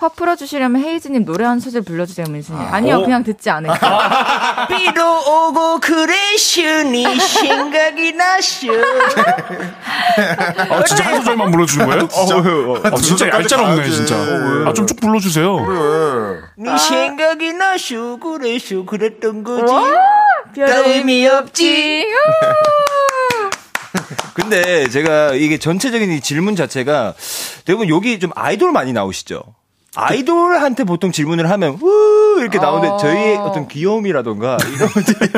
화 풀어주시려면 헤이즈님 노래 한 소절 불러주세요, 민수님. 아니요, 오. 그냥 듣지 않을게요. 비도 오고 그래시니 생각이 나셔 아, 진짜 한 소절만 불러주는 거예요? 진짜 왜요? 아, 진짜 얄짤 없네, 가야지. 진짜. 어, 왜? 아, 좀 쭉 불러주세요. 그래. 네 생각이 나셔 그래서 그랬던 거지 별 의미 없지. 근데 제가 이게 전체적인 이 질문 자체가 대부분 여기 좀 아이돌 많이 나오시죠? 아이돌한테 보통 질문을 하면 우 이렇게 나오는데 어. 저희의 어떤 귀여움이라던가 이런 것들이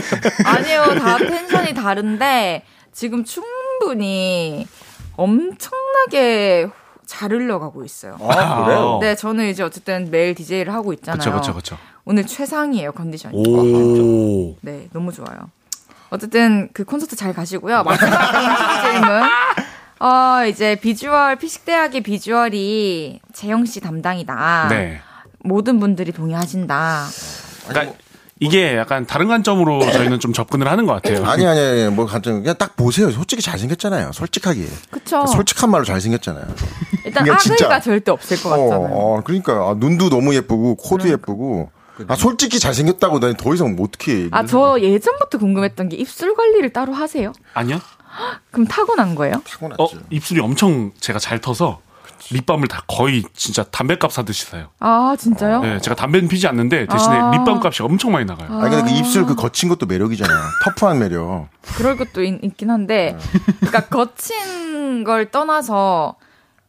아니요, 다 텐션이 다른데 지금 충분히 엄청나게 잘 흘러가고 있어요. 아 그래요? 네, 저는 이제 어쨌든 매일 DJ를 하고 있잖아요. 그쵸, 그쵸, 그쵸. 오늘 최상이에요, 컨디션이. 오. 네, 너무 좋아요. 어쨌든 그 콘서트 잘 가시고요. 마지막 질문. 어, 이제 비주얼, 피식대학의 비주얼이 재영 씨 담당이다. 네. 모든 분들이 동의하신다. 그러니까 이게 약간 다른 관점으로 저희는 좀 접근을 하는 것 같아요. 아니 아니 아니 뭐 간증 그냥 딱 보세요. 솔직히 잘생겼잖아요. 솔직하게. 그쵸. 솔직한 말로 잘생겼잖아요. 일단 진짜. 악의가 절대 없을 것 같잖아요. 어, 어, 그러니까 아, 눈도 너무 예쁘고 코도 예쁘고. 아 솔직히 잘생겼다고 난더 이상 뭐 어떻게 얘기를 아, 저 예전부터 궁금했던 게 입술 관리를 따로 하세요? 아니요? 그럼 타고난 거예요? 타고났죠. 어, 입술이 엄청 제가 잘 터서 립밤을 다 거의 진짜 담배값 사듯이 사요. 아, 진짜요? 네, 제가 담배는 피지 않는데 대신에 아. 립밤 값이 엄청 많이 나가요. 아니 근데 그 입술 그 거친 것도 매력이잖아요. 터프한 매력. 그럴 것도 있, 긴 한데, 그러니까 거친 걸 떠나서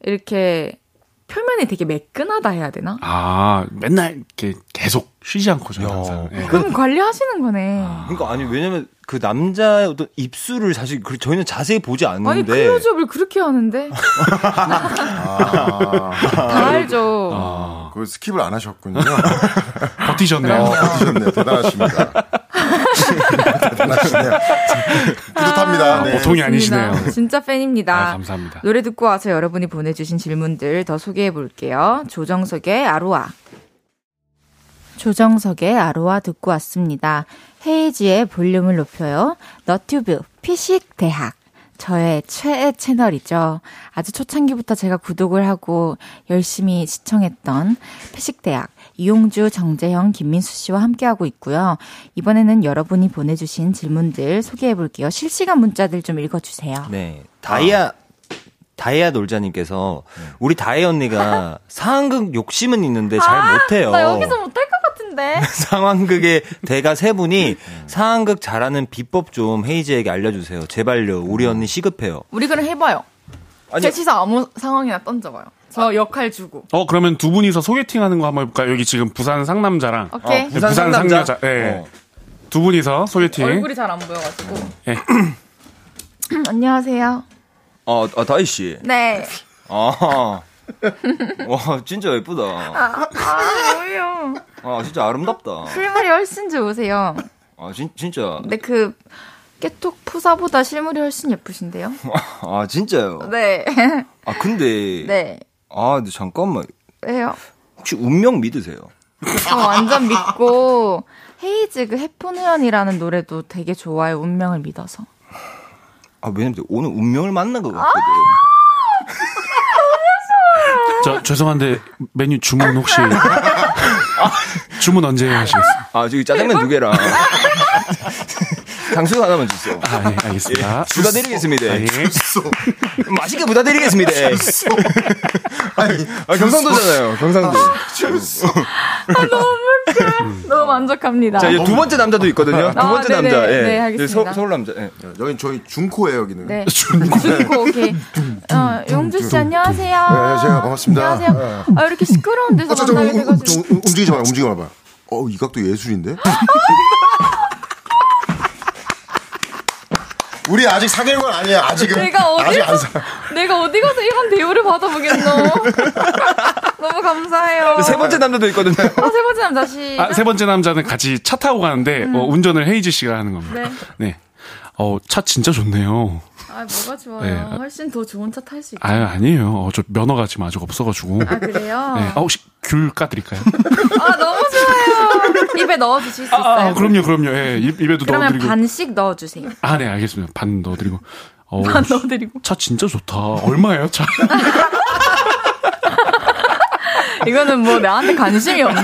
이렇게 표면이 되게 매끈하다 해야 되나? 아, 맨날 이렇게 계속 쉬지 않고 저 항상. 예. 그럼 관리하시는 거네. 그러니까 아니 왜냐면 그 남자의 어떤 입술을 사실 그 저희는 자세히 보지 아니 않는데 클로즈업을 그렇게 하는데 아, 다 알죠. 아, 그 skip을 안 하셨군요. 버티셨네요. 어, 버티셨네요. 대단하십니다. 대단하시네요. 뿌듯합니다. 네. 보통이 아니시네요. 진짜 팬입니다. 아, 감사합니다. 노래 듣고 와서 여러분이 보내주신 질문들 더 소개해 볼게요. 조정석의 아로아. 조정석의 아로아 듣고 왔습니다. 헤이지의 볼륨을 높여요. 너튜브 피식 대학. 저의 최애 채널이죠. 아주 초창기부터 제가 구독을 하고 열심히 시청했던 피식대학. 이용주, 정재형, 김민수 씨와 함께하고 있고요. 이번에는 여러분이 보내주신 질문들 소개해 볼게요. 실시간 문자들 좀 읽어주세요. 네 다이아 다이아 놀자님께서 우리 다이 언니가 상황극 욕심은 있는데 잘 못해요. 아, 나 여기서 못할 것 같은데. 상황극의 대가 세 분이 상황극 잘하는 비법 좀 헤이즈에게 알려주세요. 제발요. 우리 언니 시급해요. 우리 그럼 해봐요. 아니 셋이서 아무 상황이나 던져봐요. 저 역할 주고. 어, 그러면 두 분이서 소개팅 하는 거 한번 해볼까요? 여기 지금 부산 상남자랑. 오케이. 네, 부산 상여자. 예. 어. 두 분이서 소개팅. 얼굴이 잘 안 보여가지고. 예. 안녕하세요. 어, 아, 다이 씨. 네. 아, 와 진짜 예쁘다. 아, 뭐예요. 아 진짜 아름답다. 실물이 훨씬 좋으세요. 아 진, 진짜. 근데 그 깨톡 푸사보다 실물이 훨씬 예쁘신데요? 아 진짜요. 네. 아 근데. 네. 아 근데 잠깐만. 왜요? 혹시 운명 믿으세요? 저 완전 믿고 헤이즈 그 해프누연이라는 노래도 되게 좋아요. 운명을 믿어서. 아 왜냐면 오늘 운명을 만난 것 같거든. 저, 죄송한데, 메뉴 주문 혹시. 주문 언제 하시겠어요? 아 저기 짜장면 두 개랑 당수도 하나만 주세요. 아, 예, 알겠습니다. 부탁드리겠습니다. 아, 예. 맛있게 부탁드리겠습니다. 아니, 아, 경상도잖아요. 경상도. 너무 만족합니다. 자, 이제 두 번째 남자도 있거든요. 두 아, 번째 네네. 남자. 예. 네, 알겠습니다. 서, 서울 남자. 예. 여긴 저희 중코예요, 여기는. 네. 준코 오케이. 어, 용주 씨 안녕하세요. 네, 안녕하세요. 반갑습니다. 안녕하세요. 아, 이렇게 시끄러운 데서 저, 만나게 음, 음, 돼가지고. 움직이지 마, 움직이지 마봐. 어, 이 각도 예술인데? 우리 아직 사귀는 건 아니야, 아직은. 내가 어디 아직 안 가서 사. 내가 어디 가서 이런 대우를 받아보겠노. 너무 감사해요. 세 번째 남자도 있거든요. 아, 세 번째 남자 씨. 아, 세 번째 남자는 같이 차 타고 가는데, 어, 운전을 헤이즈 씨가 하는 겁니다. 네. 네. 어, 차 진짜 좋네요. 아, 뭐가 좋아요. 네. 훨씬 더 좋은 차 탈 수 있죠. 아유, 아니에요. 어, 저 면허가 지금 아직 없어가지고. 아, 그래요? 네. 아, 혹시 귤 까드릴까요? 아, 너무 좋아요. 입에 넣어 주실 수 있어요? 아, 그럼요, 그럼요. 예, 입, 입에도 그러면 넣어드리고. 반씩 넣어 주세요. 아, 네, 알겠습니다. 반 넣어드리고. 어, 반 넣어드리고. 차 진짜 좋다. 얼마예요, 차? 이거는 뭐 나한테 관심이 없네.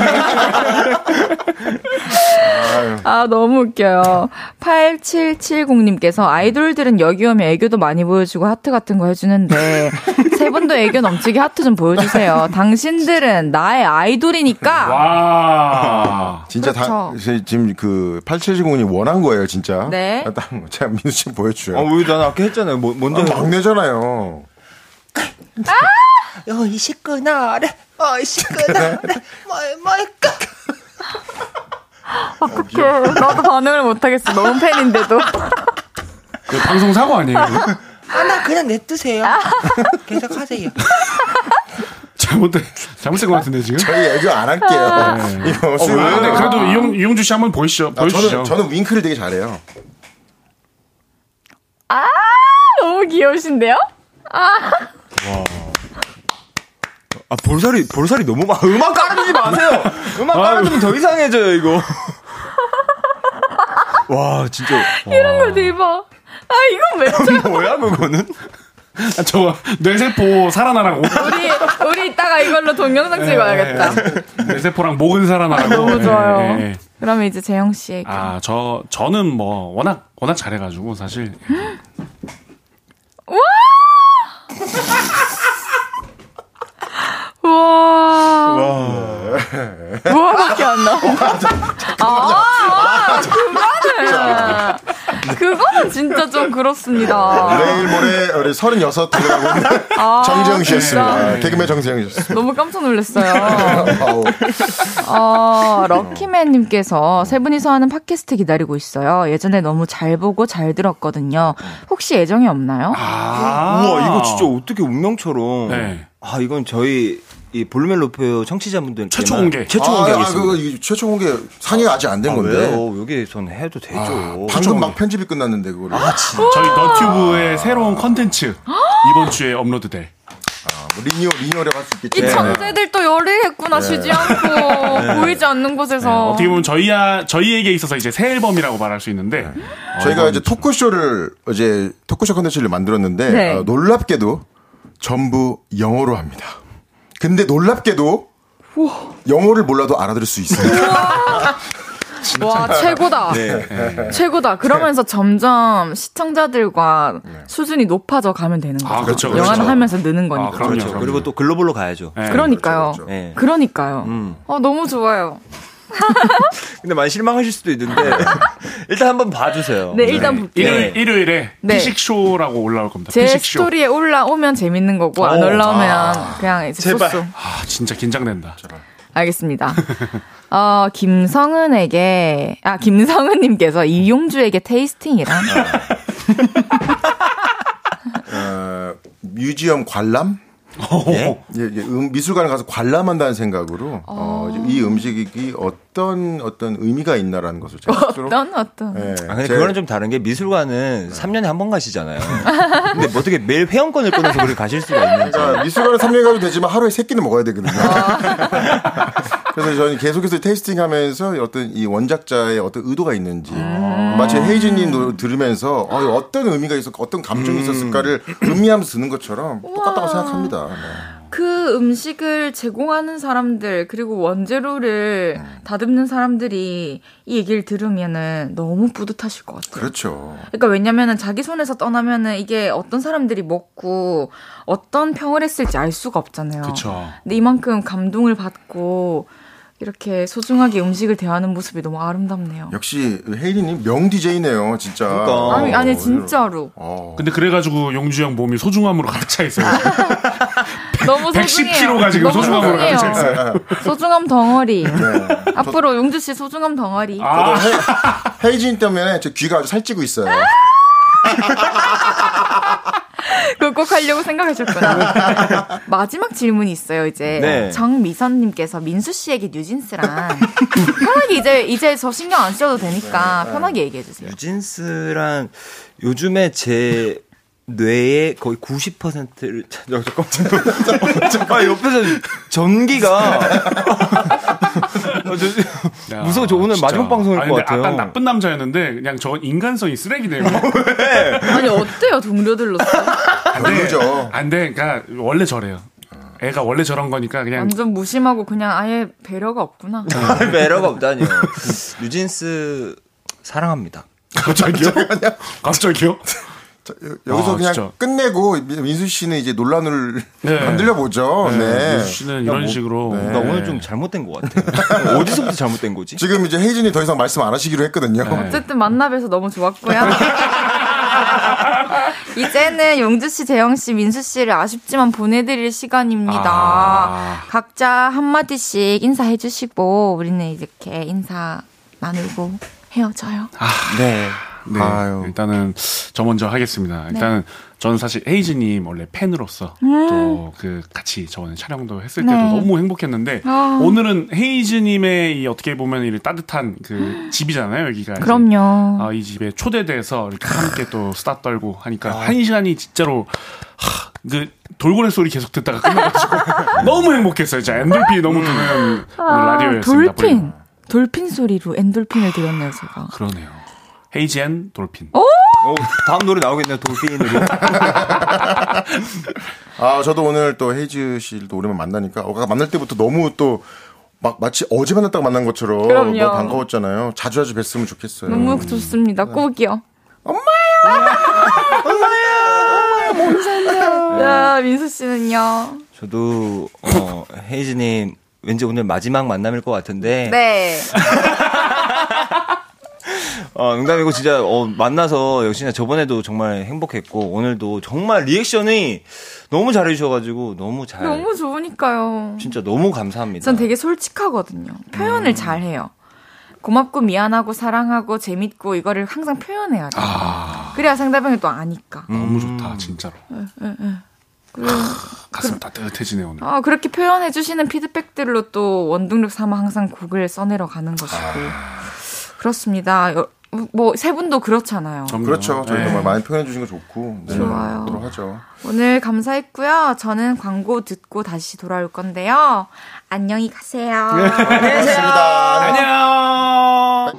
아, 너무 웃겨요. 8770님께서 아이돌들은 여기 오면 애교도 많이 보여주고 하트 같은 거 해주는데 세 분도 애교 넘치게 하트 좀 보여주세요. 당신들은 나의 아이돌이니까. 와. 진짜 다, 그렇죠. 지- 지금 그 8770이 원한 거예요, 진짜. 네. 아, 딱, 제가 민수 씨 보여줘요. 아, 왜 나는 아까 했잖아요. 뭐, 먼저. 아, 막내잖아요. 어이, 시끄나래. 시끄나래. 뭐, 뭐일까? 어떡해. 나도 반응을 못하겠어. 너무 팬인데도. 그 방송 사고 아니에요? 이거? 아, 나 그냥 냅두세요. 계속 하세요. 잘못된, 잘못된 것 같은데, 지금? 저희 애교 안 할게요. 이거 수요. 아, 네, 그래도 이용, 이용주 씨 한번 보이시죠? 아. 저는, 저는 윙크를 되게 잘해요. 아, 너무 귀여우신데요? 아, 볼살이, 볼살이 너무 많아. 음악 깔아주지 마세요! 음악 깔아주면 더 이상해져요, 이거. 와, 진짜. 이런 걸 대박. 아, 이건 왜 저, 뭐야, 그거는? 아, 저거 뇌세포 살아나라고. 우리, 우리 이따가 이걸로 동영상 찍어야겠다. 뇌세포랑 목은 살아나라고. 너무 좋아요. 예, 예. 그러면 이제 재영 씨에게. 아, 저, 저는 뭐, 워낙, 워낙 잘해가지고, 사실. 우와. 우와밖에 안 나와. 아, 아, 그거는. 그거는 진짜 좀 그렇습니다. 내일 모레 우리 36 들어가고 있는 아, 정재영 씨였습니다. 진짜. 개그맨 정재영 씨였습니다. 너무 깜짝 놀랐어요. 아우. 어, 럭키맨님께서 세 분이서 하는 팟캐스트 기다리고 있어요. 예전에 너무 잘 보고 잘 들었거든요. 혹시 애정이 없나요? 아. 우와, 이거 진짜 어떻게 운명처럼. 네. 아, 이건 저희, 이 볼륨 높여 청취자분들 최초 공개. 최초 아, 아, 공개하겠습니다. 그거 이 최초 공개 상의가 아직 안된 아, 건데. 왜요? 여기선 해도 되죠. 아, 방금 막 편집이 끝났는데 그거를. 아, 저희 너튜브의 새로운 컨텐츠. 이번 주에 업로드될. 뭐 리뉴 리뉴얼에 할수 이 있겠지. 천재들 또 열일했구나 쉬지 않고 보이지 않는 곳에서 어떻게 보면 저희야, 저희에게 있어서 이제 새 앨범이라고 말할 수 있는데. 저희가 이제 토크쇼를 어제 토크쇼 컨텐츠를 만들었는데 네. 어, 놀랍게도 전부 영어로 합니다. 근데 놀랍게도 영어를 몰라도 알아들을 수 있어요. 와 최고다 네. 최고다 그러면서 점점 시청자들과 수준이 높아져 가면 되는 거죠 아, 그렇죠, 영화는 그렇죠. 하면서 느는 거니까 아. 그렇죠. 그리고 또 글로벌로 가야죠. 네. 그러니까요 그렇죠, 네. 그러니까요 음. 어 너무 좋아요 근데 많이 실망하실 수도 있는데 일단 한번 봐주세요. 네 일단 볼게요 일요일, 일요일에 네. 피식쇼라고 올라올 겁니다. 제 피식쇼. 스토리에 올라오면 재밌는 거고 안 오, 올라오면 그냥 이제 제발. 소스 아, 진짜 긴장된다. 알겠습니다. 어, 김성은에게, 아, 김성은님께서 이용주에게 테이스팅이란? 어, 뮤지엄 관람? 예? 예, 예, 음, 미술관에 가서 관람한다는 생각으로 어, 이제 이 음식이 어떤 어떤 의미가 있나라는 것을 제가 어떤, 어떤. 예, 아, 근데 제- 그거는 좀 다른 게 미술관은 3년에 한 번 가시잖아요. 근데 뭐 어떻게 매일 회원권을 끊어서 그렇게 가실 수가 있는지. 그러니까 미술관에 3년 가도 되지만 하루에 세 끼는 먹어야 되거든요. 아. 그래서 저는 계속해서 테이스팅하면서 어떤 이 원작자의 어떤 의도가 있는지 음. 마치 헤이즈님 들으면서 어, 어떤 의미가 있었, 어떤 감정이 있었을까를 음미하면서 듣는 것처럼 똑같다고 생각합니다. 네. 그 음식을 제공하는 사람들, 그리고 원재료를 다듬는 사람들이 이 얘기를 들으면은 너무 뿌듯하실 것 같아요. 그렇죠. 그러니까 왜냐면은 자기 손에서 떠나면은 이게 어떤 사람들이 먹고 어떤 평을 했을지 알 수가 없잖아요. 그쵸. 근데 이만큼 감동을 받고 이렇게 소중하게 음식을 대하는 모습이 너무 아름답네요. 역시 헤이리님 명 DJ네요, 진짜. 그러니까. 아니, 아니 어, 진짜로 어. 근데 그래가지고 용주 형 몸이 소중함으로 가득 차 있어요. 너무 소중해요. 110kg 가 지금 너무 소중함으로 가득 차. 있어요. 소중함 덩어리. 네. 앞으로 용주 씨 소중함 덩어리. 아, 헤이진 때문에 제 귀가 아주 살찌고 있어요. 그거 꼭 하려고 생각하셨구나. 마지막 질문이 있어요, 이제. 네. 정미선님께서 민수 씨에게 뉴진스란. 편하게 이제, 이제 저 신경 안 써도 되니까 편하게 얘기해주세요. 뉴진스란 요즘에 제 뇌의 거의 90%를 잠깐만 잠깐 옆에서 전기가 어, 저, 야, 무서워 저 오늘 진짜. 마지막 방송일 아니, 것 근데 같아요. 약간 나쁜 남자였는데 그냥 저 인간성이 쓰레기네요. 아니, 어때요, 동료들로서? 안 돼. 별로죠. 안 돼. 그러니까 원래 저래요. 애가 원래 저런 거니까 그냥 완전 무심하고 그냥 아예 배려가 없구나. 매력 없다니요. 뉴진스 사랑합니다. 갑자기요? 갑자기요? 자, 여- 여기서 아, 그냥 진짜. 끝내고 민수 씨는 이제 논란을 네. 만들려 보죠. 네. 민수 씨는 이런 식으로 나 오늘 좀 잘못된 것 같아. 어디서부터 잘못된 거지? 지금 이제 헤이진이 더 이상 말씀 안 하시기로 했거든요. 어쨌든 만나뵈서 너무 좋았고요. 이제는 용주 씨, 재영 씨, 민수 씨를 아쉽지만 보내드릴 시간입니다. 아. 각자 한 마디씩 인사해 주시고 우리는 이렇게 인사 나누고 헤어져요. 네. 네, 아유. 일단은 저 먼저 하겠습니다. 일단은 저는 사실 헤이즈님 원래 팬으로서 또그 같이 저번에 촬영도 했을 때도 음. 네. 너무 행복했는데 아. 오늘은 헤이즈님의 이 어떻게 보면 이 따뜻한 그 집이잖아요 여기가. 그럼요. 아, 이 집에 초대돼서 이렇게 함께 또 수다 떨고 하니까 한 시간이 진짜로 하, 그 돌고래 소리 계속 듣다가 끝나가지고 너무 행복했어요. 진짜 엔돌핀이 너무 드는 오늘 라디오였습니다. 아, dolphin. Dolphin 소리로 엔돌핀을 들었네요, 제가. 그러네요. 헤이즈 and dolphin. 어? 어, 다음 노래 나오겠네요. dolphin으로. 아, 저도 오늘 또 헤이즈 씨도 오랜만에 만나니까, 어, 만날 때부터 너무 또, 막 마치 어제 만났다가 만난 것처럼 그럼요. 너무 반가웠잖아요. 자주자주 뵀으면 좋겠어요. 너무 네. 좋습니다. 꼭이요. 엄마야! 엄마야! 엄마야! 야, 민수 씨는요? 저도, 어, 헤이즈님, 왠지 오늘 마지막 만남일 것 같은데. 네. 어, 농담이고 진짜 어, 만나서 역시나 저번에도 정말 행복했고 오늘도 정말 리액션이 너무 잘해주셔가지고 너무 잘 너무 좋으니까요. 진짜 너무 감사합니다. 전 되게 솔직하거든요. 표현을 음. 잘 해요. 고맙고 미안하고 사랑하고 재밌고 이거를 항상 표현해야 돼요. 아, 그래야 상대방이 또 아니까. 너무 좋다, 진짜로. 그래. 가슴 따뜻해지네, 오늘. 아, 그렇게 표현해 주시는 피드백들로 또 원동력 삼아 항상 곡을 써내려 가는 것이고. 그렇습니다. 뭐 세 분도 그렇잖아요. 그럼요. 그렇죠. 저희 네. 정말 많이 표현해 주신 거 좋고. 네, 좋아요. 하죠. 오늘 감사했고요. 저는 광고 듣고 다시 돌아올 건데요. 안녕히 가세요. 고맙습니다. 안녕!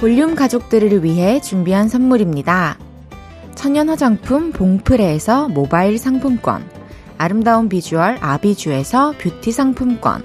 볼륨 가족들을 위해 준비한 선물입니다. 천연 화장품 봉프레에서 모바일 상품권, 아름다운 비주얼 아비주에서 뷰티 상품권,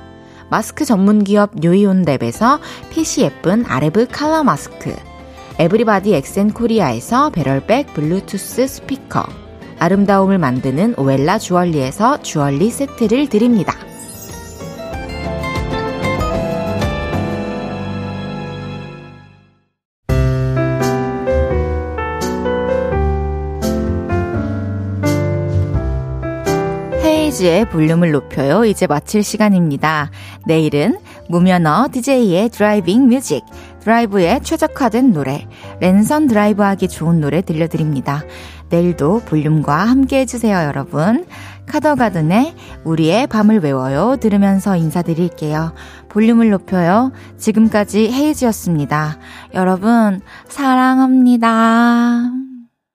마스크 전문 기업 뉴이온랩에서 핏이 예쁜 아레브 칼라 마스크, 에브리바디 엑센 코리아에서 배럴백 블루투스 스피커, 아름다움을 만드는 오엘라 주얼리에서 주얼리 세트를 드립니다. 헤이즈의 볼륨을 높여요. 이제 마칠 시간입니다. 내일은 무면허 DJ의 driving music, 드라이브에 최적화된 노래, 랜선 드라이브 하기 좋은 노래 들려드립니다. 내일도 볼륨과 함께 해주세요, 여러분. 카더가든의 우리의 밤을 외워요 들으면서 인사드릴게요. 볼륨을 높여요. 지금까지 헤이즈였습니다. 여러분, 사랑합니다.